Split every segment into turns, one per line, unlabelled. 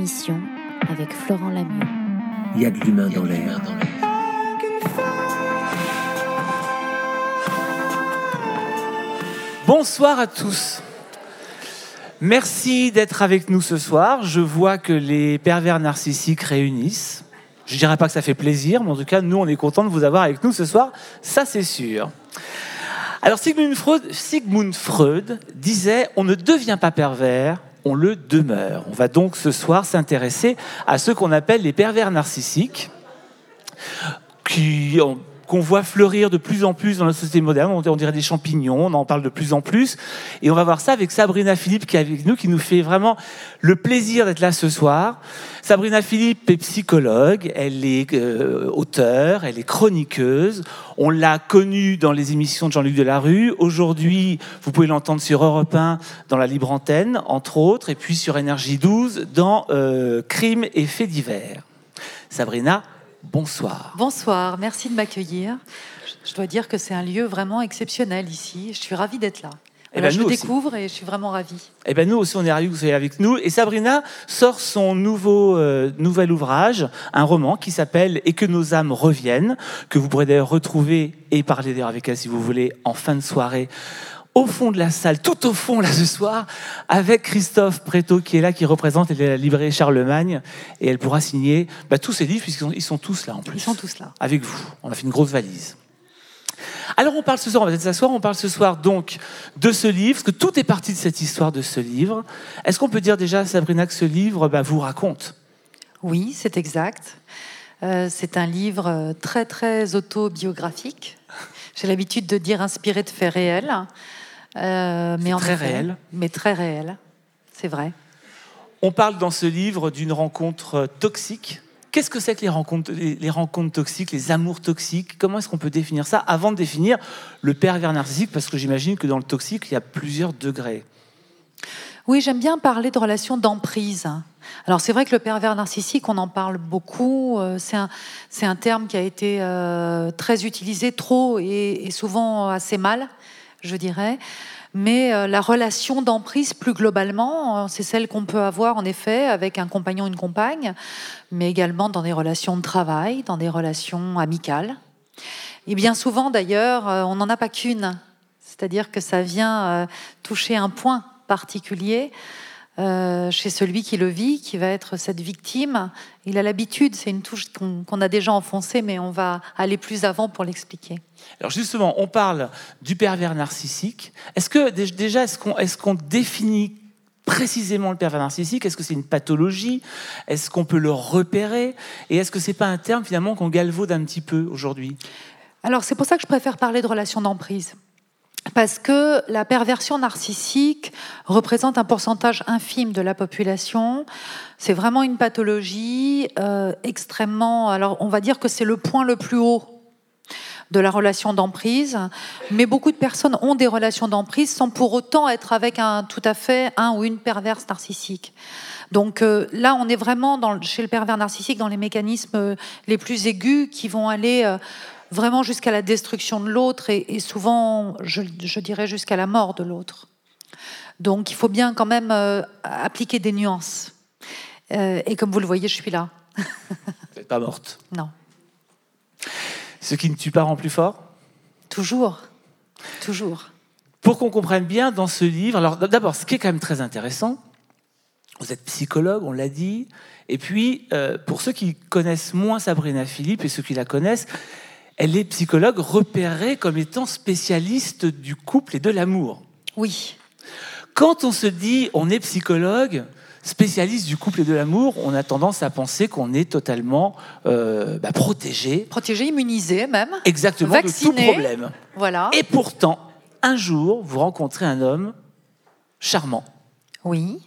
émission avec Florent Lamieux.
Il y a de l'humain dans l'air.
Bonsoir à tous. Merci d'être avec nous ce soir. Je vois que les pervers narcissiques réunissent. Je ne dirais pas que ça fait plaisir, mais en tout cas, nous, on est content de vous avoir avec nous ce soir. Ça, c'est sûr. Alors, Sigmund Freud, Sigmund Freud disait On ne devient pas pervers, on le demeure. On va donc ce soir s'intéresser à ce qu'on appelle les pervers narcissiques, qui ont qu'on voit fleurir de plus en plus dans la société moderne. On dirait des champignons, on en parle de plus en plus. Et on va voir ça avec Sabrina Philippe qui est avec nous, qui nous fait vraiment le plaisir d'être là ce soir. Sabrina Philippe est psychologue, elle est euh, auteure, elle est chroniqueuse. On l'a connue dans les émissions de Jean-Luc Delarue. Aujourd'hui, vous pouvez l'entendre sur Europe 1 dans la libre antenne, entre autres, et puis sur Énergie 12 dans euh, Crimes et faits divers. Sabrina, bonsoir.
Bonsoir, merci de m'accueillir. Je dois dire que c'est un lieu vraiment exceptionnel ici. Je suis ravie d'être là.
Eh ben,
je
nous aussi.
découvre et je suis vraiment ravie.
Eh ben nous aussi, on est ravis que vous soyez avec nous. Et Sabrina sort son nouveau, euh, nouvel ouvrage, un roman qui s'appelle Et que nos âmes reviennent, que vous pourrez d'ailleurs retrouver et parler d'ailleurs avec elle si vous voulez en fin de soirée au fond de la salle, tout au fond là ce soir, avec Christophe Préto qui est là, qui représente la librairie Charlemagne, et elle pourra signer bah, tous ses livres puisqu'ils sont, ils sont tous là en plus.
Ils sont tous là.
Avec vous. On a fait une grosse valise. Alors on parle ce soir, on va peut-être s'asseoir, on parle ce soir donc de ce livre, parce que tout est parti de cette histoire de ce livre. Est-ce qu'on peut dire déjà, Sabrina, que ce livre bah, vous raconte?
Oui, c'est exact. Euh, c'est un livre euh, très très autobiographique. J'ai l'habitude de dire inspiré de faits réels. Euh, mais en
très
effet,
réel.
Mais très réel, c'est vrai.
On parle dans ce livre d'une rencontre toxique. Qu'est-ce que c'est que les rencontres, les, rencontres toxiques, les amours toxiques? Comment est-ce qu'on peut définir ça avant de définir le pervers narcissique? Parce que j'imagine que dans le toxique, il y a plusieurs degrés.
Oui, j'aime bien parler de relations d'emprise. Alors c'est vrai que le pervers narcissique, on en parle beaucoup. euh, C'est un, c'est un terme qui a été euh, très utilisé, trop et, et souvent assez mal, je dirais. Mais euh, la relation d'emprise, plus globalement, euh, c'est celle qu'on peut avoir en effet avec un compagnon, une compagne, mais également dans des relations de travail, dans des relations amicales. Et bien souvent, d'ailleurs, euh, on n'en a pas qu'une. C'est-à-dire que ça vient toucher un point particulier euh, chez celui qui le vit, qui va être cette victime. Il a l'habitude, c'est une touche qu'on a déjà enfoncée, mais on va aller plus avant pour l'expliquer.
Alors justement, on parle du pervers narcissique. Est-ce que dé- déjà, est-ce qu'on est qu'on définit précisément le pervers narcissique? Est-ce que c'est une pathologie? Est-ce qu'on peut le repérer? Et est-ce que c'est pas un terme finalement qu'on galvaude un petit peu aujourd'hui?
Alors c'est pour ça que je préfère parler de relation d'emprise. Parce que la perversion narcissique représente un pourcentage infime de la population. C'est vraiment une pathologie euh, extrêmement... Alors on va dire que c'est le point le plus haut de la relation d'emprise, mais beaucoup de personnes ont des relations d'emprise sans pour autant être avec un tout à fait un ou une perverse narcissique. Donc euh, là, on est vraiment chez le pervers narcissique dans les mécanismes euh, les plus aigus qui vont aller vraiment jusqu'à la destruction de l'autre et, et souvent, je, je dirais, jusqu'à la mort de l'autre. Donc il faut bien quand même euh, appliquer des nuances. Euh, et comme vous le voyez, je suis là.
Vous n'êtes pas morte.
Non,
Ce qui ne tue pas rend plus fort?
Toujours, toujours.
Pour qu'on comprenne bien dans ce livre, alors d'abord, ce qui est quand même très intéressant, vous êtes psychologue, on l'a dit, et puis euh, pour ceux qui connaissent moins Sabrina Philippe et ceux qui la connaissent, elle est psychologue repérée comme étant spécialiste du couple et de l'amour.
Oui.
Quand on se dit on est psychologue, spécialiste du couple et de l'amour, on a tendance à penser qu'on est totalement euh, bah, protégé,
Protégé, immunisé même.
exactement
Vacciné.
de tout problème.
Voilà.
Et pourtant, un jour, vous rencontrez un homme charmant.
Oui.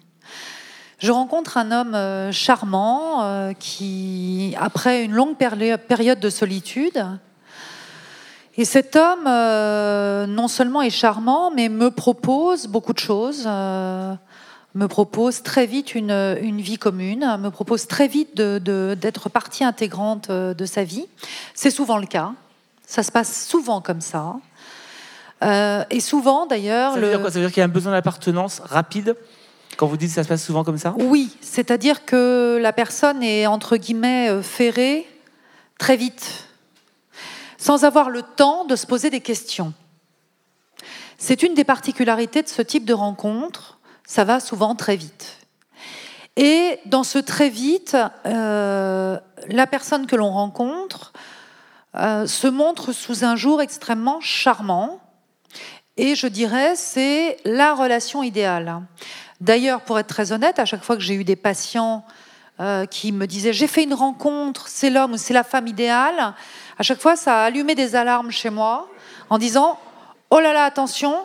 Je rencontre un homme euh, charmant euh, qui, après une longue période de solitude, et cet homme, euh, non seulement est charmant, mais me propose beaucoup de choses, euh, me propose très vite une, une vie commune, me propose très vite d'être partie intégrante euh, de sa vie. C'est souvent le cas. Ça se passe souvent comme ça. Euh, et souvent, d'ailleurs,
Ça veut
le-
dire quoi? Ça veut dire qu'il y a un besoin d'appartenance rapide Quand vous dites que ça se passe souvent comme ça?
Oui, c'est-à-dire que la personne est entre guillemets ferrée très vite, sans avoir le temps de se poser des questions. C'est une des particularités de ce type de rencontre, ça va souvent très vite. Et dans ce très vite, euh, la personne que l'on rencontre euh, se montre sous un jour extrêmement charmant. Et je dirais, c'est la relation idéale. D'ailleurs, pour être très honnête, à chaque fois que j'ai eu des patients euh, qui me disaient j'ai fait une rencontre, c'est l'homme ou c'est la femme idéale, à chaque fois ça a allumé des alarmes chez moi en disant oh là là, attention,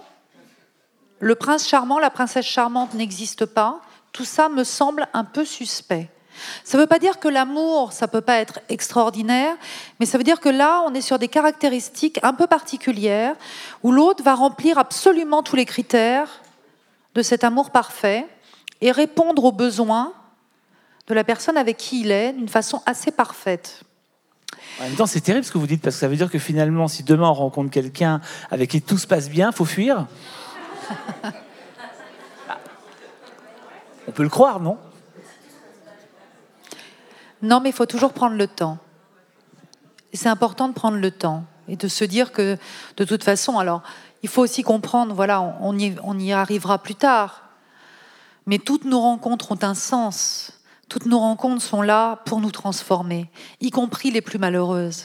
le prince charmant, la princesse charmante n'existe pas. Tout ça me semble un peu suspect. Ça ne veut pas dire que l'amour, ça ne peut pas être extraordinaire, mais ça veut dire que là, on est sur des caractéristiques un peu particulières, où l'autre va remplir absolument tous les critères de cet amour parfait et répondre aux besoins de la personne avec qui il est d'une façon assez parfaite.
En même temps, c'est terrible ce que vous dites, parce que ça veut dire que finalement, si demain on rencontre quelqu'un avec qui tout se passe bien, faut fuir. on peut le croire, non?
Non, mais il faut toujours prendre le temps. C'est important de prendre le temps et de se dire que, de toute façon, alors, il faut aussi comprendre, voilà, on y, on y arrivera plus tard, mais toutes nos rencontres ont un sens. Toutes nos rencontres sont là pour nous transformer, y compris les plus malheureuses.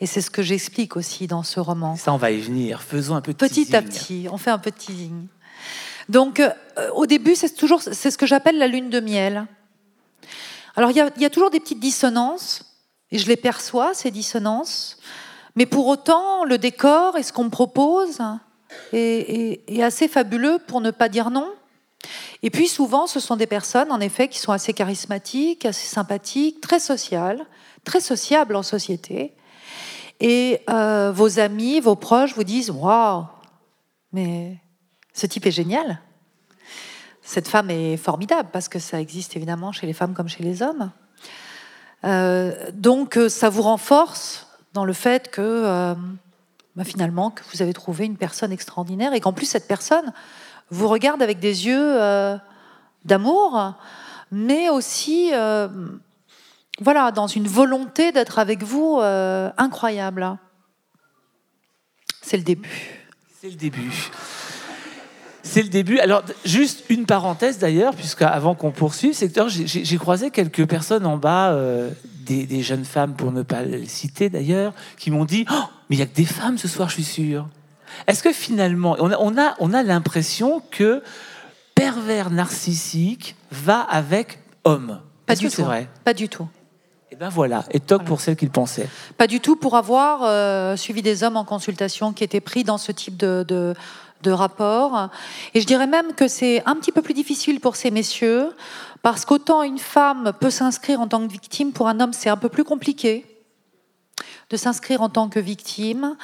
Et c'est ce que j'explique aussi dans ce roman.
Ça, on va y venir. Faisons un petit
Petit à petit, on fait un petit teasing. Donc, euh, au début, c'est toujours, c'est ce que j'appelle la lune de miel. Alors il y, a, toujours des petites dissonances, et je les perçois, ces dissonances, mais pour autant, le décor et ce qu'on me propose est, assez fabuleux pour ne pas dire non. Et puis souvent, ce sont des personnes, en effet, qui sont assez charismatiques, assez sympathiques, très sociales, très sociables en société. Et euh, vos amis, vos proches vous disent Waouh, mais ce type est génial cette femme est formidable parce que ça existe évidemment chez les femmes comme chez les hommes. Euh, donc euh, ça vous renforce dans le fait que bah, finalement que vous avez trouvé une personne extraordinaire et qu'en plus cette personne vous regarde avec des yeux d'amour, mais aussi voilà dans une volonté d'être avec vous incroyable. C'est le début.
C'est le début. C'est le début. Alors, juste une parenthèse d'ailleurs, puisque avant qu'on poursuive, c'est que j'ai croisé quelques personnes en bas, euh, des, jeunes femmes pour ne pas les citer d'ailleurs, qui m'ont dit oh, Mais il n'y a que des femmes ce soir, je suis sûr. Est-ce que finalement, on a, on a, l'impression que pervers narcissique va avec homme?
Pas du tout. Vrai? Pas du tout.
Et ben voilà, et toc pour celles qui le pensaient.
Pas du tout pour avoir euh, suivi des hommes en consultation qui étaient pris dans ce type de de rapport. Et je dirais même que c'est un petit peu plus difficile pour ces messieurs, parce qu'autant une femme peut s'inscrire en tant que victime, pour un homme c'est un peu plus compliqué de s'inscrire en tant que victime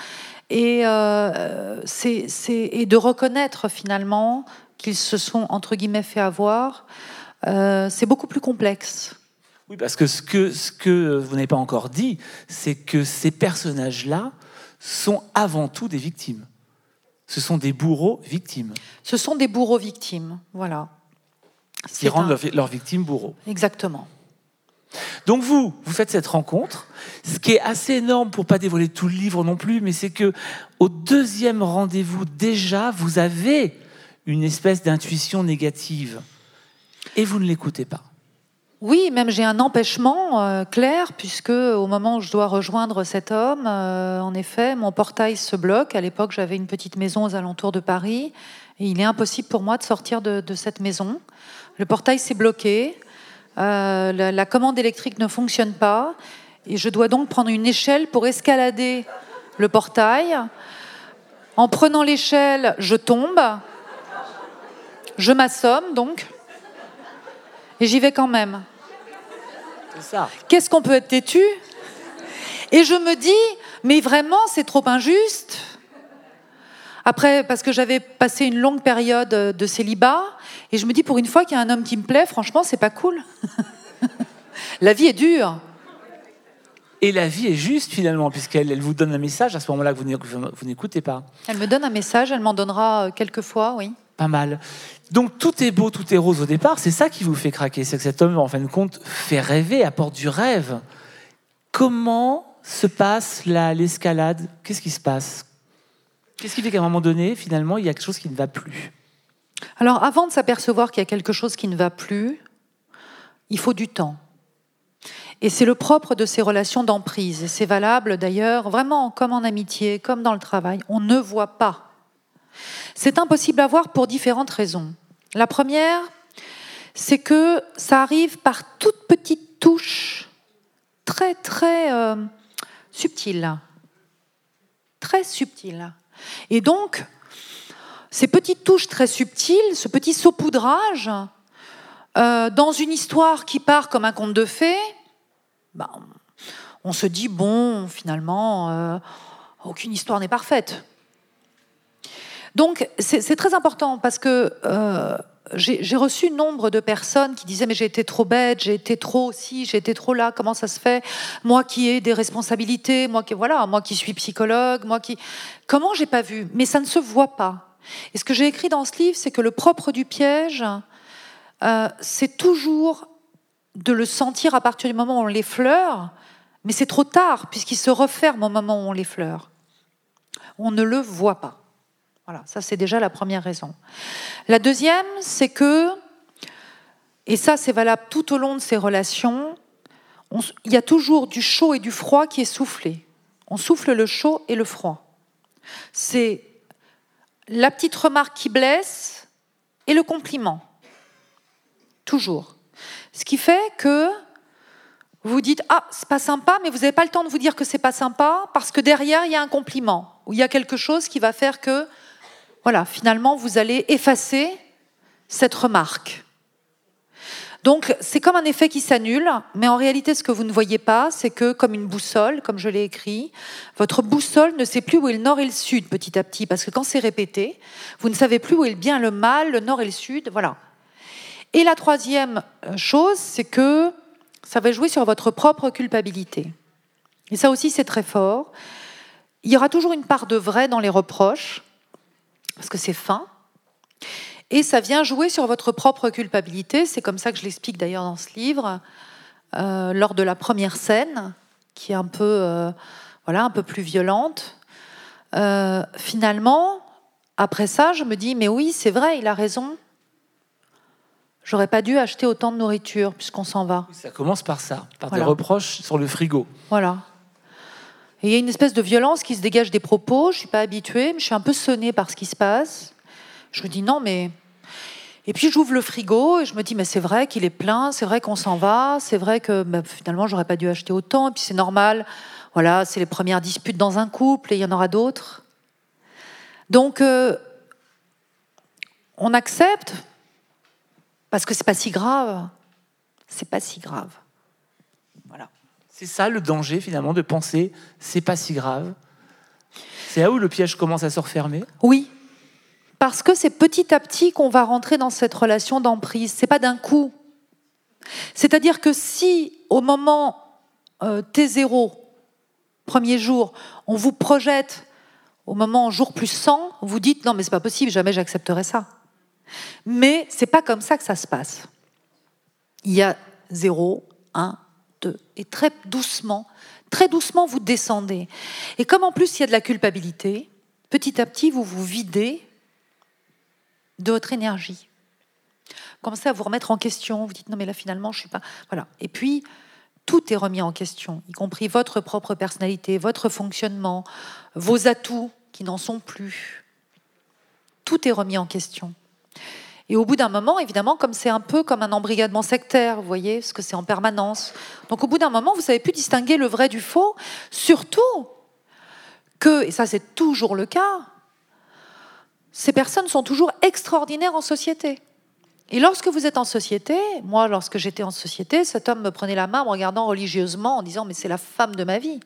et, euh, c'est, et de reconnaître finalement qu'ils se sont entre guillemets fait avoir. Euh, c'est beaucoup plus complexe.
Oui, parce que ce que, ce que vous n'avez pas encore dit, c'est que ces personnages-là sont avant tout des victimes ce sont des bourreaux victimes.
Ce sont des bourreaux victimes, voilà.
Qui rendent leurs victimes bourreaux.
Exactement.
Donc vous, vous faites cette rencontre. Ce qui est assez énorme pour pas dévoiler tout le livre non plus, mais c'est que au deuxième rendez-vous déjà, vous avez une espèce d'intuition négative et vous ne l'écoutez pas.
Oui, même j'ai un empêchement euh, clair, puisque au moment où je dois rejoindre cet homme, euh, en effet, mon portail se bloque. À l'époque, j'avais une petite maison aux alentours de Paris, et il est impossible pour moi de sortir de, cette maison. Le portail s'est bloqué, la, la, commande électrique ne fonctionne pas, et je dois donc prendre une échelle pour escalader le portail. En prenant l'échelle, je tombe, je m'assomme donc. Et j'y vais quand même. Qu'est-ce qu'on peut être têtu? Et je me dis, mais vraiment, c'est trop injuste. Après, parce que j'avais passé une longue période de célibat, et je me dis, pour une fois qu'il y a un homme qui me plaît, franchement, c'est pas cool. la vie est dure.
Et la vie est juste finalement, puisqu'elle elle vous donne un message à ce moment-là que vous n'écoutez pas.
Elle me donne un message, elle m'en donnera quelques fois, oui.
Pas mal. Donc tout est beau, tout est rose au départ, c'est ça qui vous fait craquer, c'est que cet homme, en fin de compte, fait rêver, apporte du rêve. Comment se passe l'escalade? Qu'est-ce qui se passe? Qu'est-ce qui fait qu'à un moment donné, finalement, il y a quelque chose qui ne va plus
Alors avant de s'apercevoir qu'il y a quelque chose qui ne va plus, il faut du temps. Et c'est le propre de ces relations d'emprise. C'est valable d'ailleurs vraiment comme en amitié, comme dans le travail. On ne voit pas. C'est impossible à voir pour différentes raisons. La première, c'est que ça arrive par toutes petites touches très très euh, subtiles. Très subtiles. Et donc, ces petites touches très subtiles, ce petit saupoudrage, euh, dans une histoire qui part comme un conte de fées, ben, on se dit, bon, finalement, euh, aucune histoire n'est parfaite. Donc, c'est très important parce que euh, j'ai reçu nombre de personnes qui disaient, mais j'ai été trop bête, j'ai été trop aussi, j'ai été trop là, comment ça se fait? Moi qui ai des responsabilités, moi qui, voilà, moi qui suis psychologue, moi qui... Comment j'ai pas vu? Mais ça ne se voit pas. Et ce que j'ai écrit dans ce livre, c'est que le propre du piège, euh, c'est toujours de le sentir à partir du moment où on l'effleure, mais c'est trop tard, puisqu'il se referme au moment où on l'effleure. On ne le voit pas. Voilà, ça c'est déjà la première raison. La deuxième, c'est que, et ça c'est valable tout au long de ces relations, il y a toujours du chaud et du froid qui est soufflé. On souffle le chaud et le froid. C'est la petite remarque qui blesse et le compliment. Toujours. Ce qui fait que vous dites Ah, c'est pas sympa, mais vous n'avez pas le temps de vous dire que c'est pas sympa parce que derrière, il y a un compliment ou il y a quelque chose qui va faire que, voilà, finalement, vous allez effacer cette remarque. Donc, c'est comme un effet qui s'annule, mais en réalité, ce que vous ne voyez pas, c'est que, comme une boussole, comme je l'ai écrit, votre boussole ne sait plus où est le nord et le sud petit à petit, parce que quand c'est répété, vous ne savez plus où est le bien, le mal, le nord et le sud, voilà. Et la troisième euh, chose, c'est que ça va jouer sur votre propre culpabilité. Et ça aussi, c'est très fort. Il y aura toujours une part de vrai dans les reproches, parce que c'est fin. Et ça vient jouer sur votre propre culpabilité. C'est comme ça que je l'explique d'ailleurs dans ce livre, euh, lors de la première scène, qui est un peu, euh, voilà, un peu plus violente. finalement, après ça, je me dis, mais oui, c'est vrai, il a raison. J'aurais pas dû acheter autant de nourriture puisqu'on s'en va.
Ça commence par ça, par des reproches sur le frigo.
Voilà. Et il y a une espèce de violence qui se dégage des propos. Je suis pas habituée, mais je suis un peu sonnée par ce qui se passe. Je me dis non, mais. Et puis j'ouvre le frigo et je me dis mais c'est vrai qu'il est plein, c'est vrai qu'on s'en va, c'est vrai que bah, finalement j'aurais pas dû acheter autant. Et puis c'est normal. Voilà, c'est les premières disputes dans un couple et il y en aura d'autres. Donc euh, on accepte, parce que c'est pas si grave. C'est pas si grave.
C'est ça le danger finalement de penser c'est pas si grave. C'est là où le piège commence à se refermer.
Oui, parce que c'est petit à petit qu'on va rentrer dans cette relation d'emprise. C'est pas d'un coup. C'est-à-dire que si au moment euh, T0, premier jour, on vous projette au moment jour plus 100, vous dites non mais c'est pas possible, jamais j'accepterai ça. Mais c'est pas comme ça que ça se passe. Il y a 0, 1, 2, et très doucement, très doucement, vous descendez. Et comme en plus il y a de la culpabilité, petit à petit, vous vous videz de votre énergie. Commencez à vous remettre en question, vous dites non mais là finalement je suis pas... Voilà. Et puis, tout est remis en question, y compris votre propre personnalité, votre fonctionnement, vos atouts qui n'en sont plus. Tout est remis en question. Et au bout d'un moment, évidemment, comme c'est un peu comme un embrigadement sectaire, vous voyez, parce que c'est en permanence. Donc au bout d'un moment, vous savez plus distinguer le vrai du faux, surtout que, et ça c'est toujours le cas, ces personnes sont toujours extraordinaires en société. Et lorsque vous êtes en société, moi lorsque j'étais en société, cet homme me prenait la main en me regardant religieusement en disant mais c'est la femme de ma vie.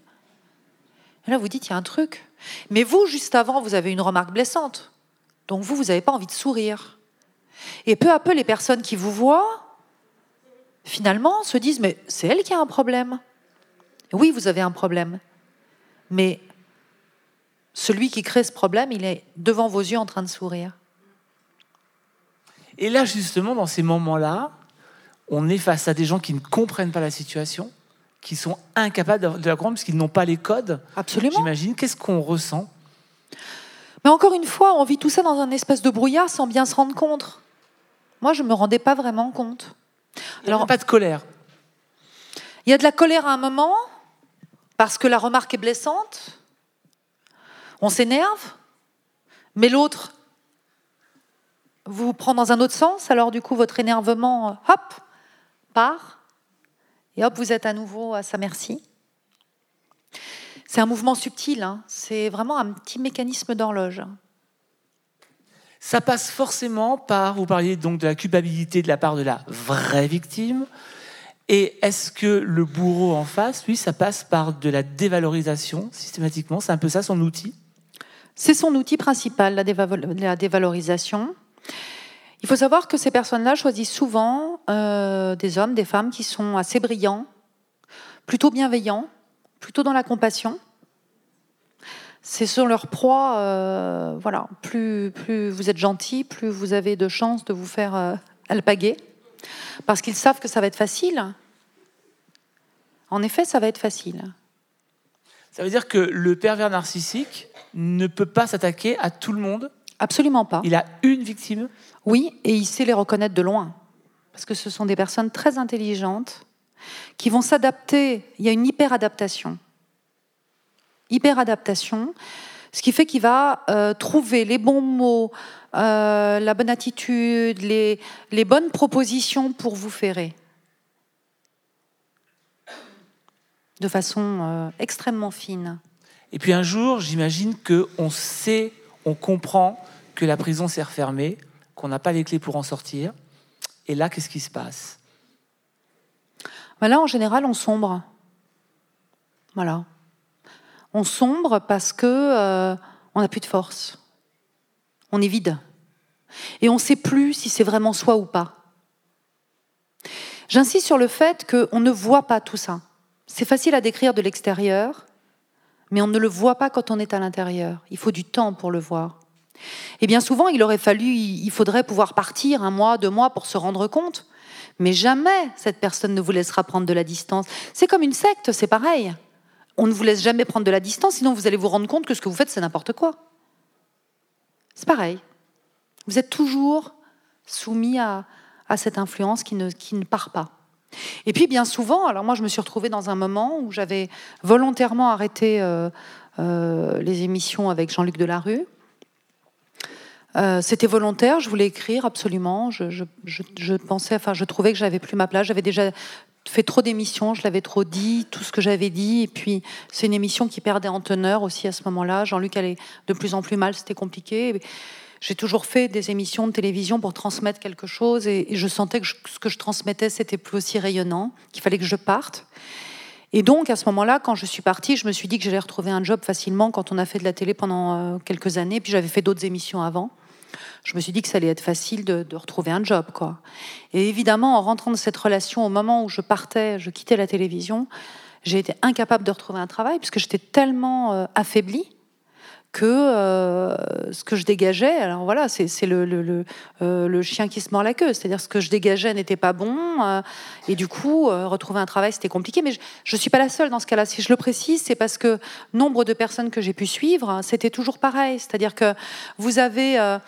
Et là vous dites il y a un truc. Mais vous, juste avant, vous avez une remarque blessante. Donc vous, vous n'avez pas envie de sourire. Et peu à peu, les personnes qui vous voient, finalement, se disent, mais c'est elle qui a un problème. Oui, vous avez un problème. Mais celui qui crée ce problème, il est devant vos yeux en train de sourire.
Et là, justement, dans ces moments-là, on est face à des gens qui ne comprennent pas la situation, qui sont incapables de la comprendre parce qu'ils n'ont pas les codes.
Absolument.
J'imagine. Qu'est-ce qu'on ressent?
Mais encore une fois, on vit tout ça dans un espèce de brouillard sans bien se rendre compte. Moi, je ne me rendais pas vraiment compte.
Il n'y a pas de colère.
Il y a de la colère à un moment, parce que la remarque est blessante. On s'énerve, mais l'autre vous prend dans un autre sens, alors du coup, votre énervement, hop, part, et hop, vous êtes à nouveau à sa merci. C'est un mouvement subtil, hein. c'est vraiment un petit mécanisme d'horloge.
Ça passe forcément par, vous parliez donc de la culpabilité de la part de la vraie victime, et est-ce que le bourreau en face, lui, ça passe par de la dévalorisation systématiquement? C'est un peu ça son outil?
C'est son outil principal, la, dévalorisation. Il faut savoir que ces personnes-là choisissent souvent euh, des hommes, des femmes qui sont assez brillants, plutôt bienveillants, plutôt dans la compassion. C'est sur leur proie, euh, voilà, plus, plus vous êtes gentil, plus vous avez de chances de vous faire euh, alpaguer, parce qu'ils savent que ça va être facile. En effet, ça va être facile.
Ça veut dire que le pervers narcissique ne peut pas s'attaquer à tout le monde?
Absolument pas.
Il a une victime?
Oui, et il sait les reconnaître de loin. Parce que ce sont des personnes très intelligentes qui vont s'adapter. Il y a une hyper-adaptation. Hyper-adaptation, ce qui fait qu'il va euh, trouver les bons mots, euh, la bonne attitude, les, les bonnes propositions pour vous ferrer. De façon euh, extrêmement fine.
Et puis un jour, j'imagine qu'on sait on comprend que la prison s'est refermée, qu'on n'a pas les clés pour en sortir. Et là, qu'est-ce qui se passe?
Ben Là, en général, on sombre. Voilà. On sombre parce que euh, on n'a plus de force. On est vide. Et on ne sait plus si c'est vraiment soi ou pas. J'insiste sur le fait qu'on ne voit pas tout ça. C'est facile à décrire de l'extérieur, mais on ne le voit pas quand on est à l'intérieur. Il faut du temps pour le voir. Et bien souvent, il aurait fallu, il faudrait pouvoir partir un mois, deux mois pour se rendre compte. Mais jamais cette personne ne vous laissera prendre de la distance. C'est comme une secte, c'est pareil. On ne vous laisse jamais prendre de la distance, sinon vous allez vous rendre compte que ce que vous faites, c'est n'importe quoi. C'est pareil. Vous êtes toujours soumis à, cette influence qui ne, part pas. Et puis bien souvent, alors moi je me suis retrouvée dans un moment où j'avais volontairement arrêté euh, euh, les émissions avec Jean-Luc Delarue. Euh, c'était volontaire, je voulais écrire absolument. Je, pensais, enfin, je trouvais que j'avais plus ma place. J'avais déjà fait trop d'émissions, je l'avais trop dit, tout ce que j'avais dit. Et puis, c'est une émission qui perdait en teneur aussi à ce moment-là. Jean-Luc allait de plus en plus mal, c'était compliqué. J'ai toujours fait des émissions de télévision pour transmettre quelque chose et, je sentais que ce que je transmettais, c'était plus aussi rayonnant, qu'il fallait que je parte. Et donc, à ce moment-là, quand je suis partie, je me suis dit que j'allais retrouver un job facilement quand on a fait de la télé pendant euh, quelques années. Puis j'avais fait d'autres émissions avant. Je me suis dit que ça allait être facile de, de, retrouver un job, quoi. Et évidemment, en rentrant dans cette relation, au moment où je partais, je quittais la télévision, j'ai été incapable de retrouver un travail puisque j'étais tellement euh, affaiblie que euh, ce que je dégageais, alors voilà, c'est euh, le, chien qui se mord la queue, c'est-à-dire ce que je dégageais n'était pas bon, euh, et du coup, retrouver un travail, c'était compliqué. Mais je ne suis pas la seule dans ce cas-là. Si je le précise, c'est parce que nombre de personnes que j'ai pu suivre, c'était toujours pareil. C'est-à-dire que vous avez...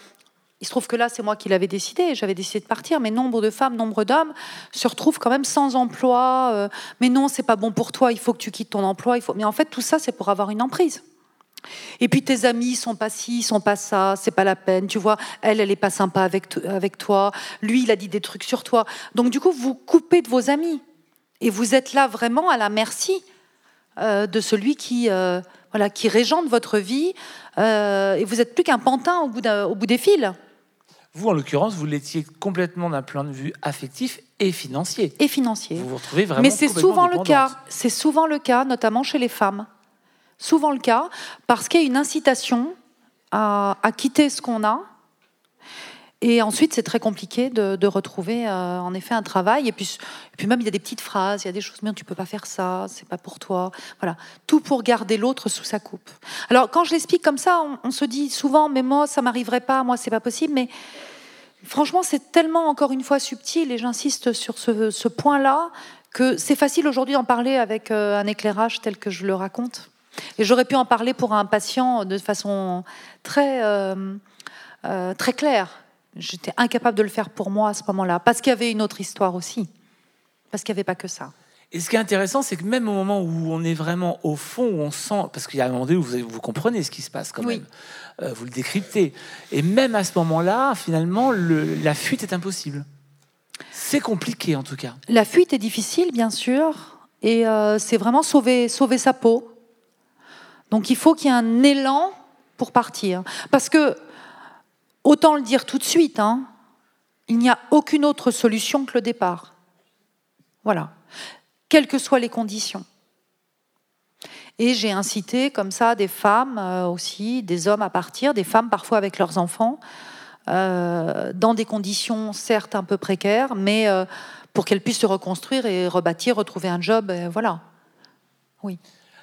il se trouve que là, c'est moi qui l'avais décidé, j'avais décidé de partir, mais nombre de femmes, nombre d'hommes se retrouvent quand même sans emploi. mais non, c'est pas bon pour toi, il faut que tu quittes ton emploi. Mais en fait, tout ça, c'est pour avoir une emprise. Et puis tes amis sont pas ci, sont pas ça, c'est pas la peine. Tu vois, elle, elle est pas sympa avec, toi. Lui, il a dit des trucs sur toi. Donc du coup, vous coupez de vos amis et vous êtes là vraiment à la merci euh, de celui qui, euh, voilà, qui régente votre vie. Euh, et vous êtes plus qu'un pantin au bout des fils.
Vous, en l'occurrence, vous l'étiez complètement d'un point de vue affectif et financier.
Et financier.
Vous vous retrouvez vraiment.
Mais c'est souvent le cas. C'est souvent le cas, notamment chez les femmes souvent le cas, parce qu'il y a une incitation à, quitter ce qu'on a. Et ensuite, c'est très compliqué de, retrouver euh, en effet un travail. Et puis, puis même, il y a des petites phrases, il y a des choses, mais tu peux pas faire ça, c'est pas pour toi. Voilà, tout pour garder l'autre sous sa coupe. Alors, quand je l'explique comme ça, on, se dit souvent, mais moi, ça m'arriverait pas, moi, c'est pas possible. Mais Franchement, c'est tellement, encore une fois, subtil, et j'insiste sur ce, point-là, que c'est facile aujourd'hui d'en parler avec euh, un éclairage tel que je le raconte. Et j'aurais pu en parler pour un patient de façon très, euh, euh, très claire. J'étais incapable de le faire pour moi à ce moment-là, parce qu'il y avait une autre histoire aussi, parce qu'il n'y avait pas que ça.
Et ce qui est intéressant, c'est que même au moment où on est vraiment au fond, où on sent, parce qu'il y a un moment donné où vous, vous comprenez ce qui se passe quand même, euh, vous le décryptez, et même à ce moment-là, finalement, la fuite est impossible. C'est compliqué en tout cas.
La fuite est difficile, bien sûr, et c'est vraiment sauver, sauver sa peau. Donc il faut qu'il y ait un élan pour partir. Parce que, autant le dire tout de suite, hein, il n'y a aucune autre solution que le départ. Voilà. Quelles que soient les conditions. Et j'ai incité comme ça des femmes euh, aussi, des hommes à partir, des femmes parfois avec leurs enfants, euh, dans des conditions certes un peu précaires, mais euh, pour qu'elles puissent se reconstruire et rebâtir, retrouver un job. voilà. Oui.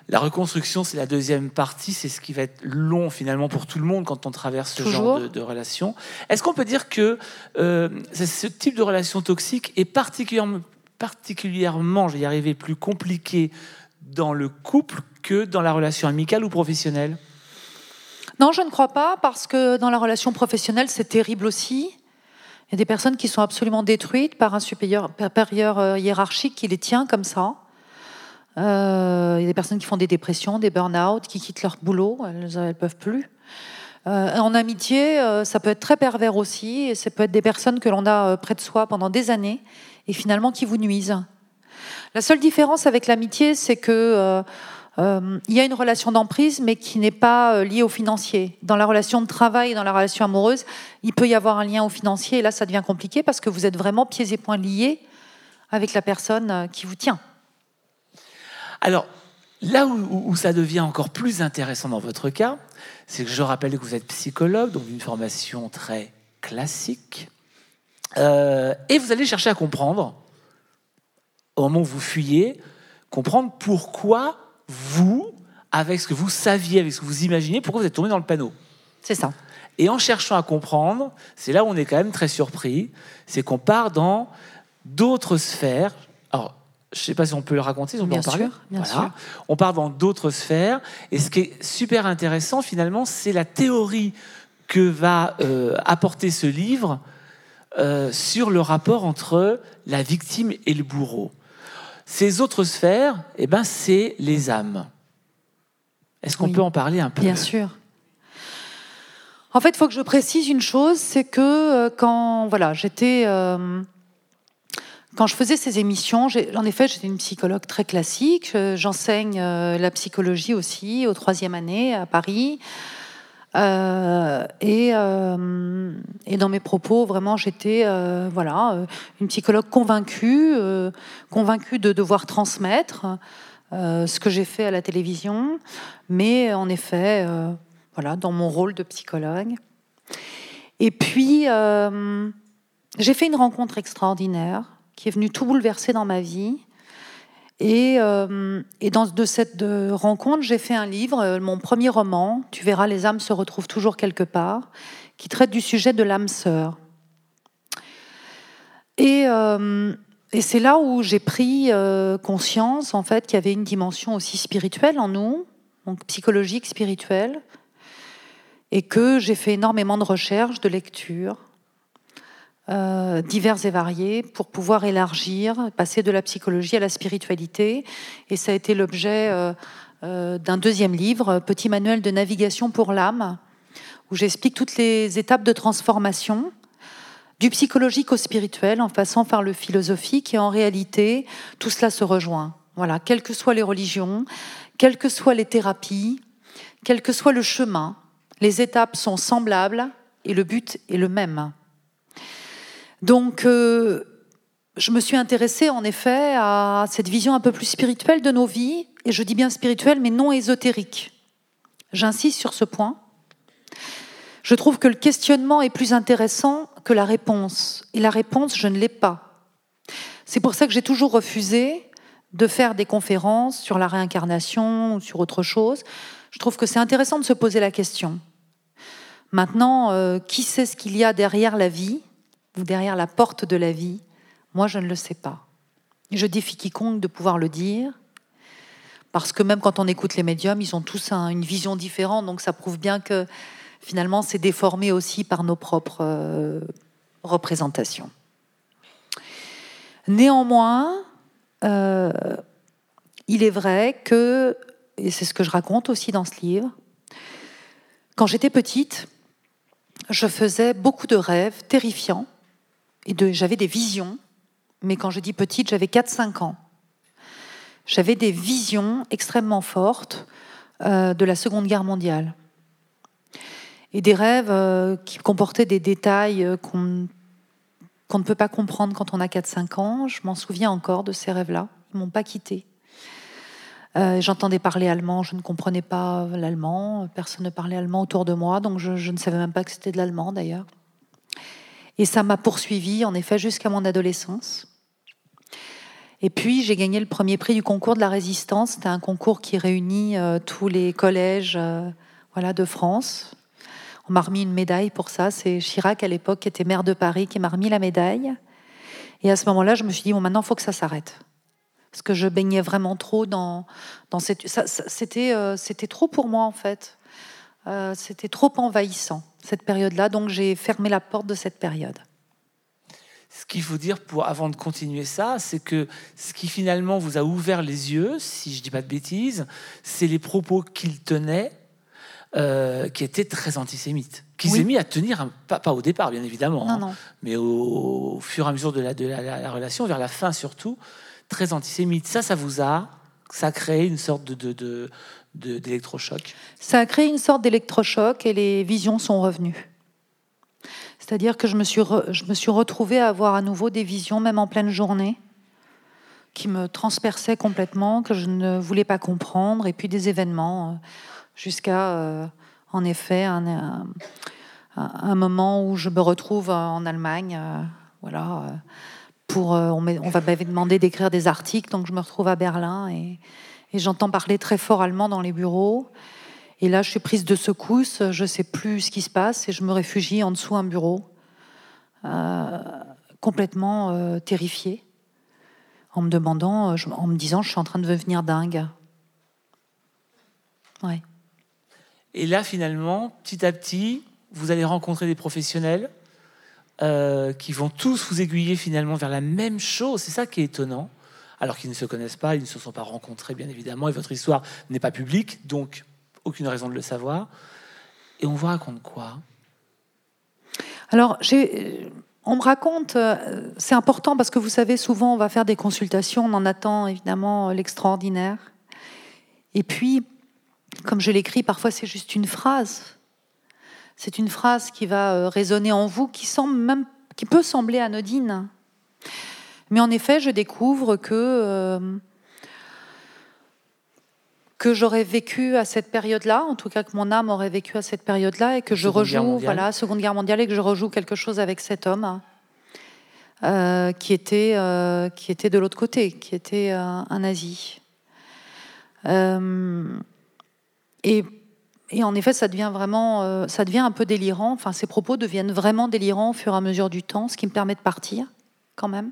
La reconstruction, c'est la deuxième partie, c'est ce qui va être long finalement pour tout le monde quand on traverse ce genre de, relation. Est-ce qu'on peut dire que euh, ce type de relation toxique est particulièrement, particulièrement, je vais y arriver, plus compliqué dans le couple que dans la relation amicale ou professionnelle?
Non, je ne crois pas, parce que dans la relation professionnelle, c'est terrible aussi. Il y a des personnes qui sont absolument détruites par un supérieur, euh, hiérarchique qui les tient comme ça. Euh, il y a des personnes qui font des dépressions, des burn-out, qui quittent leur boulot, elles ne peuvent plus. Euh, en amitié, ça peut être très pervers aussi, et ça peut être des personnes que l'on a près de soi pendant des années, et finalement qui vous nuisent. La seule différence avec l'amitié, c'est que il y a une relation d'emprise, mais qui n'est pas liée au financier. Dans la relation de travail, dans la relation amoureuse, il peut y avoir un lien au financier, et là, ça devient compliqué parce que vous êtes vraiment pieds et poings liés avec la personne qui vous tient.
Alors, là où, ça devient encore plus intéressant dans votre cas, c'est que je rappelle que vous êtes psychologue, donc une formation très classique, euh, et vous allez chercher à comprendre, au moment où vous fuyez, comprendre pourquoi vous, avec ce que vous saviez, avec ce que vous imaginez, pourquoi vous êtes tombé dans le panneau.
C'est ça.
Et en cherchant à comprendre, c'est là où on est quand même très surpris, c'est qu'on part dans d'autres sphères. Alors, je ne sais pas si on peut le raconter, si on peut
bien
en parler.
Sûr, bien sûr.
On part dans d'autres sphères. Et ce qui est super intéressant, finalement, c'est la théorie que va euh, apporter ce livre euh, sur le rapport entre la victime et le bourreau. Ces autres sphères, eh ben, c'est les âmes. Est-ce qu'on peut en parler un peu?
Bien sûr. En fait, il faut que je précise une chose, c'est que euh, quand voilà, j'étais quand je faisais ces émissions, en effet, j'étais une psychologue très classique. J'enseigne euh, la psychologie aussi au troisième année à Paris. Euh, euh, et, dans mes propos, vraiment, j'étais voilà une psychologue convaincue, convaincue de devoir transmettre ce que j'ai fait à la télévision, mais en effet, voilà, dans mon rôle de psychologue. Et puis, j'ai fait une rencontre extraordinaire qui est venu tout bouleverser dans ma vie. Et, euh, et dans de cette rencontre, j'ai fait un livre, euh, mon premier roman, Tu verras, les âmes se retrouvent toujours quelque part, qui traite du sujet de l'âme sœur. Et, euh, et c'est là où j'ai pris conscience, en fait, qu'il y avait une dimension aussi spirituelle en nous, donc psychologique, spirituelle, et que j'ai fait énormément de recherches, de lectures, euh, divers et variés pour pouvoir élargir, passer de la psychologie à la spiritualité. Et ça a été l'objet euh, euh, d'un deuxième livre, Petit manuel de navigation pour l'âme, où j'explique toutes les étapes de transformation du psychologique au spirituel en passant par le philosophique. Et en réalité, tout cela se rejoint. Voilà, quelles que soient les religions, quelles que soient les thérapies, quel que soit le chemin, les étapes sont semblables et le but est le même. Donc, euh, je me suis intéressée en effet à cette vision un peu plus spirituelle de nos vies, et je dis bien spirituelle, mais non ésotérique. J'insiste sur ce point. Je trouve que le questionnement est plus intéressant que la réponse, et la réponse, je ne l'ai pas. C'est pour ça que j'ai toujours refusé de faire des conférences sur la réincarnation ou sur autre chose. Je trouve que c'est intéressant de se poser la question. Maintenant, euh, qui sait ce qu'il y a derrière la vie ou derrière la porte de la vie, moi je ne le sais pas. Je défie quiconque de pouvoir le dire, parce que même quand on écoute les médiums, ils ont tous une vision différente, donc ça prouve bien que finalement c'est déformé aussi par nos propres euh, représentations. Néanmoins, euh, il est vrai que, et c'est ce que je raconte aussi dans ce livre, quand j'étais petite, je faisais beaucoup de rêves terrifiants j'avais des visions, mais quand je dis petite, j'avais 4-5 ans. J'avais des visions extrêmement fortes euh, de la Seconde Guerre mondiale. Et des rêves euh, qui comportaient des détails euh, qu'on ne peut pas comprendre quand on a 4-5 ans. Je m'en souviens encore de ces rêves-là. Ils m'ont pas quitté. J'entendais parler allemand, je ne comprenais pas l'allemand, personne ne parlait allemand autour de moi, donc je ne savais même pas que c'était de l'allemand d'ailleurs. Et ça m'a poursuivi, en effet, jusqu'à mon adolescence. Et puis, j'ai gagné le premier prix du concours de la résistance. C'était un concours qui réunit euh, tous les collèges euh, voilà, de France. On m'a remis une médaille pour ça. C'est Chirac, à l'époque, qui était maire de Paris, qui m'a remis la médaille. Et à ce moment-là, je me suis dit, bon, maintenant, il faut que ça s'arrête. Parce que je baignais vraiment trop dans, dans cette... euh, c'était trop pour moi, en fait. C'était trop envahissant cette période-là, donc j'ai fermé la porte de cette période.
Ce qu'il faut dire pour, avant de continuer ça, c'est que ce qui finalement vous a ouvert les yeux, si je ne dis pas de bêtises, c'est les propos qu'il tenait, euh, qui étaient très antisémites. Qui s'est mis à tenir, pas, pas, au départ bien évidemment, hein, mais au, fur et à mesure de, la, de la, relation, vers la fin surtout, très antisémite. Ça, ça vous a, ça a créé une sorte de, de d'électrochoc
Ça a créé une sorte d'électrochoc et les visions sont revenues. C'est-à-dire que je me, suis je me suis retrouvée à avoir à nouveau des visions, même en pleine journée, qui me transperçaient complètement, que je ne voulais pas comprendre, et puis des événements, euh, jusqu'à, euh, en effet, un, moment où je me retrouve en Allemagne, euh, voilà, pour, on, on va m'avait demandé d'écrire des articles, donc je me retrouve à Berlin et et j'entends parler très fort allemand dans les bureaux. Et là, je suis prise de secousse, je ne sais plus ce qui se passe et je me réfugie en dessous d'un bureau, euh, complètement euh, terrifiée, en me demandant, euh, en me disant, je suis en train de devenir dingue. Ouais.
Et là, finalement, petit à petit, vous allez rencontrer des professionnels qui vont tous vous aiguiller finalement vers la même chose. C'est ça qui est étonnant alors qu'ils ne se connaissent pas, ils ne se sont pas rencontrés, bien évidemment, et votre histoire n'est pas publique, donc aucune raison de le savoir. Et on vous raconte quoi?
Alors, euh, on me raconte, euh, c'est important parce que vous savez, souvent on va faire des consultations, on en attend évidemment l'extraordinaire. Et puis, comme je l'écris, parfois c'est juste une phrase. C'est une phrase qui va euh, résonner en vous, qui, semble même, qui peut sembler anodine. Mais en effet, je découvre que, euh, que j'aurais vécu à cette période-là, en tout cas que mon âme aurait vécu à cette période-là, et que je rejoue, voilà, Seconde Guerre mondiale, et que je rejoue quelque chose avec cet homme euh, qui, était, euh, qui était de l'autre côté, qui était un nazi. et et en effet, ça devient vraiment, ça devient un peu délirant. Enfin, ces propos deviennent vraiment délirants au fur et à mesure du temps, ce qui me permet de partir, quand même.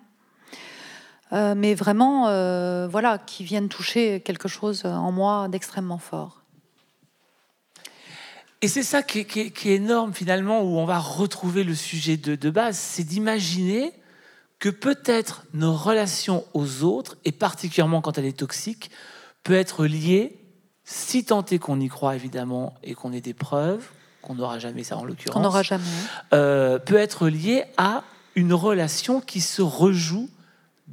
Euh, mais vraiment, euh, voilà, qui viennent toucher quelque chose en moi d'extrêmement fort.
Et c'est ça qui est, énorme finalement, où on va retrouver le sujet de, base, c'est d'imaginer que peut-être nos relations aux autres, et particulièrement quand elle est toxique, peut être liée, si tant est qu'on y croit évidemment et qu'on ait des preuves, qu'on n'aura jamais ça en l'occurrence, qu'on
n'aura jamais,
euh, peut être liée à une relation qui se rejoue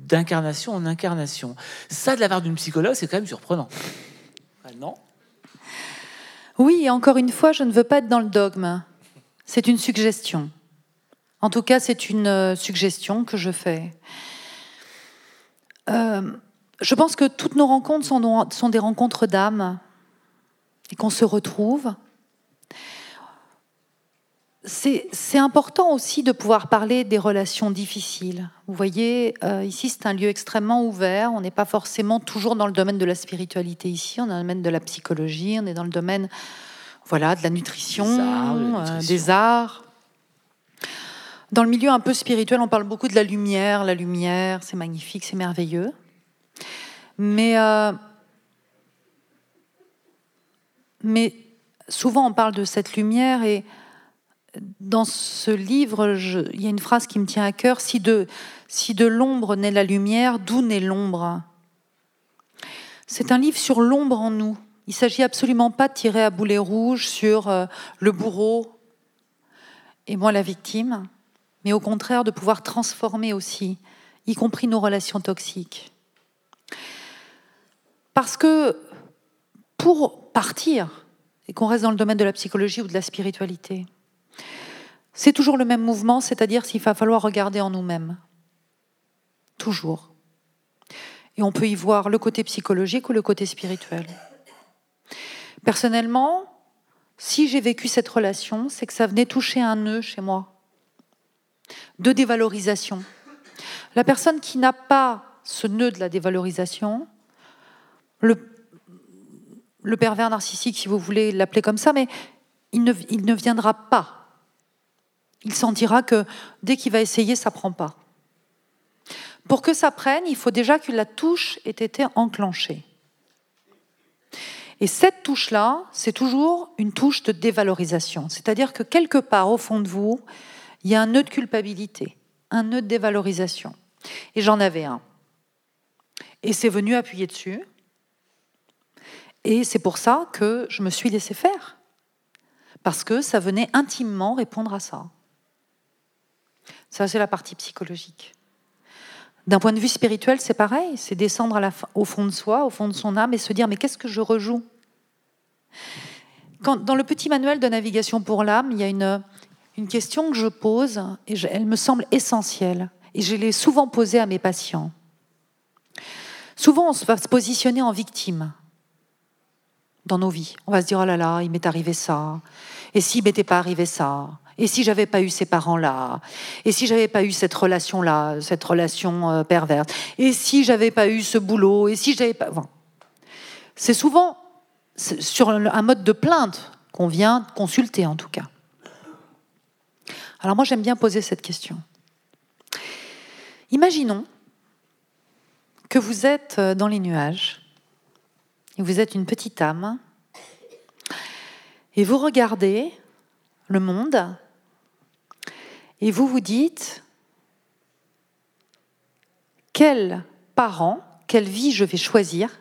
d'incarnation en incarnation. Ça, de la part d'une psychologue, c'est quand même surprenant. Ah, non
Oui, et encore une fois, je ne veux pas être dans le dogme. C'est une suggestion. En tout cas, c'est une euh, suggestion que je fais. Euh, je pense que toutes nos rencontres sont, sont des rencontres d'âme et qu'on se retrouve c'est important aussi de pouvoir parler des relations difficiles. Vous voyez, euh, ici c'est un lieu extrêmement ouvert. On n'est pas forcément toujours dans le domaine de la spiritualité ici. On est dans le domaine de la psychologie. On est dans le domaine, voilà, de la nutrition, des arts. Dans le milieu un peu spirituel, on parle beaucoup de la lumière. La lumière, c'est magnifique, c'est merveilleux. Mais, euh, mais souvent, on parle de cette lumière et dans ce livre, il y a une phrase qui me tient à cœur. Si de, si de l'ombre naît la lumière, d'où naît l'ombre? C'est un livre sur l'ombre en nous. Il s'agit absolument pas de tirer à boulet rouge sur euh, le bourreau et moi la victime, mais au contraire de pouvoir transformer aussi, y compris nos relations toxiques. Parce que pour partir, et qu'on reste dans le domaine de la psychologie ou de la spiritualité, c'est toujours le même mouvement, c'est-à-dire s'il va falloir regarder en nous-mêmes. Toujours. Et on peut y voir le côté psychologique ou le côté spirituel. Personnellement, si j'ai vécu cette relation, c'est que ça venait toucher un nœud chez moi de dévalorisation. La personne qui n'a pas ce nœud de la dévalorisation, le, pervers narcissique, si vous voulez l'appeler comme ça, mais il ne viendra pas. Il sentira que dès qu'il va essayer, ça ne prend pas. Pour que ça prenne, il faut déjà que la touche ait été enclenchée. Et cette touche-là, c'est toujours une touche de dévalorisation. C'est-à-dire que quelque part, au fond de vous, il y a un nœud de culpabilité, un nœud de dévalorisation. Et j'en avais un. Et c'est venu appuyer dessus. Et c'est pour ça que je me suis laissé faire. Parce que ça venait intimement répondre à ça. Ça, c'est la partie psychologique. D'un point de vue spirituel, c'est pareil, c'est descendre au fond de soi, au fond de son âme et se dire mais qu'est-ce que je rejoue? Quand, Dans le petit manuel de navigation pour l'âme, il y a une, question que je pose et elle me semble essentielle et je l'ai souvent posée à mes patients. Souvent, on va se positionner en victime dans nos vies. On va se dire oh là là, il m'est arrivé ça. Et s'il m'était pas arrivé ça? Et si j'avais pas eu ces parents-là? Et si j'avais pas eu cette relation-là, cette relation euh, perverse? Et si j'avais pas eu ce boulot? Et si j'avais pas. C'est souvent sur un mode de plainte qu'on vient consulter, en tout cas. Alors moi, j'aime bien poser cette question. Imaginons que vous êtes euh, dans les nuages, et vous êtes une petite âme, et vous regardez le monde et vous vous dites, quel parent, quelle vie je vais choisir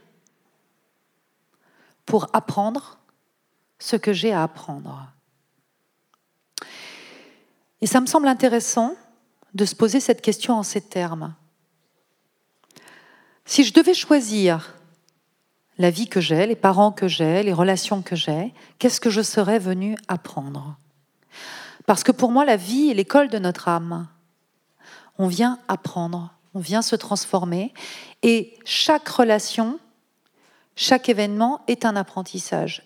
pour apprendre ce que j'ai à apprendre. Et ça me semble intéressant de se poser cette question en ces termes. Si je devais choisir la vie que j'ai, les parents que j'ai, les relations que j'ai, qu'est-ce que je serais venu apprendre? Parce que pour moi, la vie est l'école de notre âme. On vient apprendre, on vient se transformer. Et chaque relation, chaque événement est un apprentissage.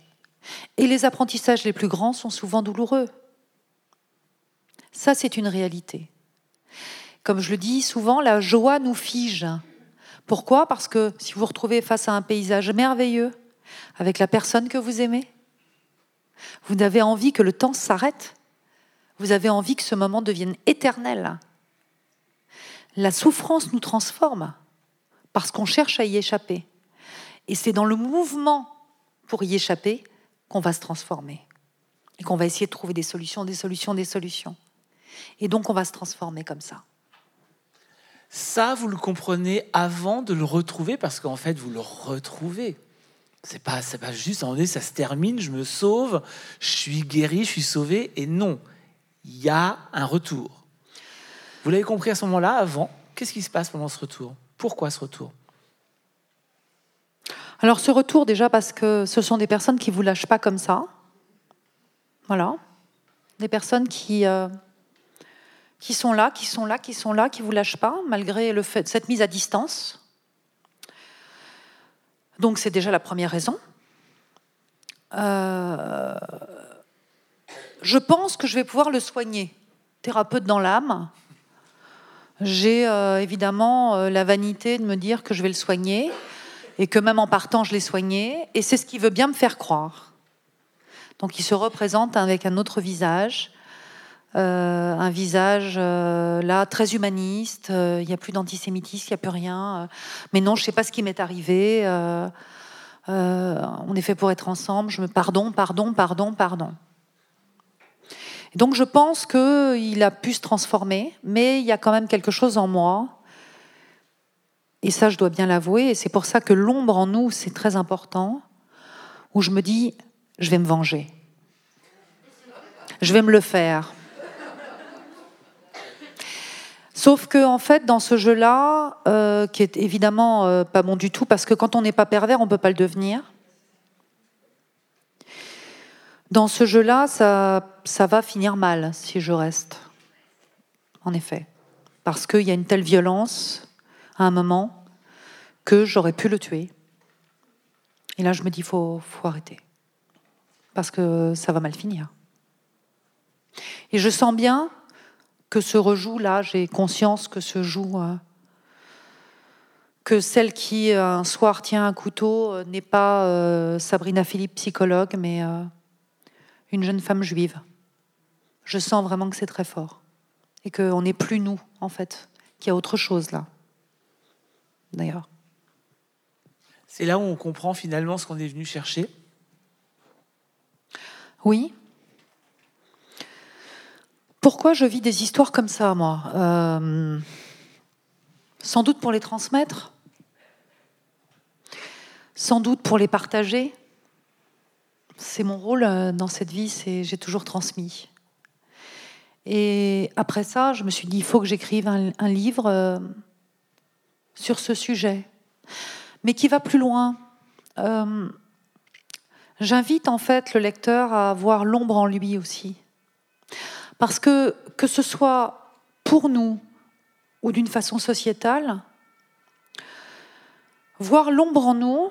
Et les apprentissages les plus grands sont souvent douloureux. Ça, c'est une réalité. Comme je le dis souvent, la joie nous fige. Pourquoi? Parce que si vous vous retrouvez face à un paysage merveilleux, avec la personne que vous aimez, vous avez envie que le temps s'arrête vous avez envie que ce moment devienne éternel. La souffrance nous transforme parce qu'on cherche à y échapper. Et c'est dans le mouvement pour y échapper qu'on va se transformer. Et qu'on va essayer de trouver des solutions, des solutions, des solutions. Et donc on va se transformer comme ça.
Ça, vous le comprenez avant de le retrouver, parce qu'en fait, vous le retrouvez. C'est pas, pas juste, un ça se termine, je me sauve, je suis guéri, je suis sauvé, et non il y a un retour. Vous l'avez compris à ce moment-là, avant, qu'est-ce qui se passe pendant ce retour? Pourquoi ce retour?
Alors ce retour déjà parce que ce sont des personnes qui ne vous lâchent pas comme ça. Voilà. Des personnes qui, euh, qui sont là, qui sont là, qui sont là, qui ne vous lâchent pas, malgré cette mise à distance. Donc c'est déjà la première raison. Euh, je pense que je vais pouvoir le soigner. Thérapeute dans l'âme. J'ai euh, évidemment euh, la vanité de me dire que je vais le soigner et que même en partant, je l'ai soigné. Et c'est ce qui veut bien me faire croire. Donc il se représente avec un autre visage, euh, un visage là très humaniste. Il n'y a plus d'antisémitisme, il n'y a plus rien. mais non, je ne sais pas ce qui m'est arrivé. on est fait pour être ensemble. Je me pardon, pardon, pardon, pardon. Donc je pense qu'il a pu se transformer, mais il y a quand même quelque chose en moi. Et ça, je dois bien l'avouer. Et c'est pour ça que l'ombre en nous, c'est très important. Où je me dis, je vais me venger. Je vais me le faire. Sauf que, en fait, dans ce jeu-là, euh, qui est évidemment euh, pas bon du tout, parce que quand on n'est pas pervers, on ne peut pas le devenir. Dans ce jeu-là, ça, ça va finir mal si je reste. En effet. Parce qu'il y a une telle violence à un moment que j'aurais pu le tuer. Et là, je me dis, faut, faut arrêter. Parce que ça va mal finir. Et je sens bien que ce rejoue là, j'ai conscience que ce joue, euh, que celle qui euh, un soir tient un couteau euh, n'est pas Sabrina Philippe, psychologue, mais une jeune femme juive. Je sens vraiment que c'est très fort. Et qu'on n'est plus nous, en fait, qu'il y a autre chose là. D'ailleurs.
C'est là où on comprend finalement ce qu'on est venu chercher?
Oui. Pourquoi je vis des histoires comme ça, moi? Euh, Sans doute pour les transmettre, sans doute pour les partager. C'est mon rôle euh, dans cette vie, c'est j'ai toujours transmis. Et après ça, je me suis dit, il faut que j'écrive un, livre euh, sur ce sujet, mais qui va plus loin. Euh, J'invite en fait le lecteur à voir l'ombre en lui aussi. Parce que que ce soit pour nous ou d'une façon sociétale, voir l'ombre en nous,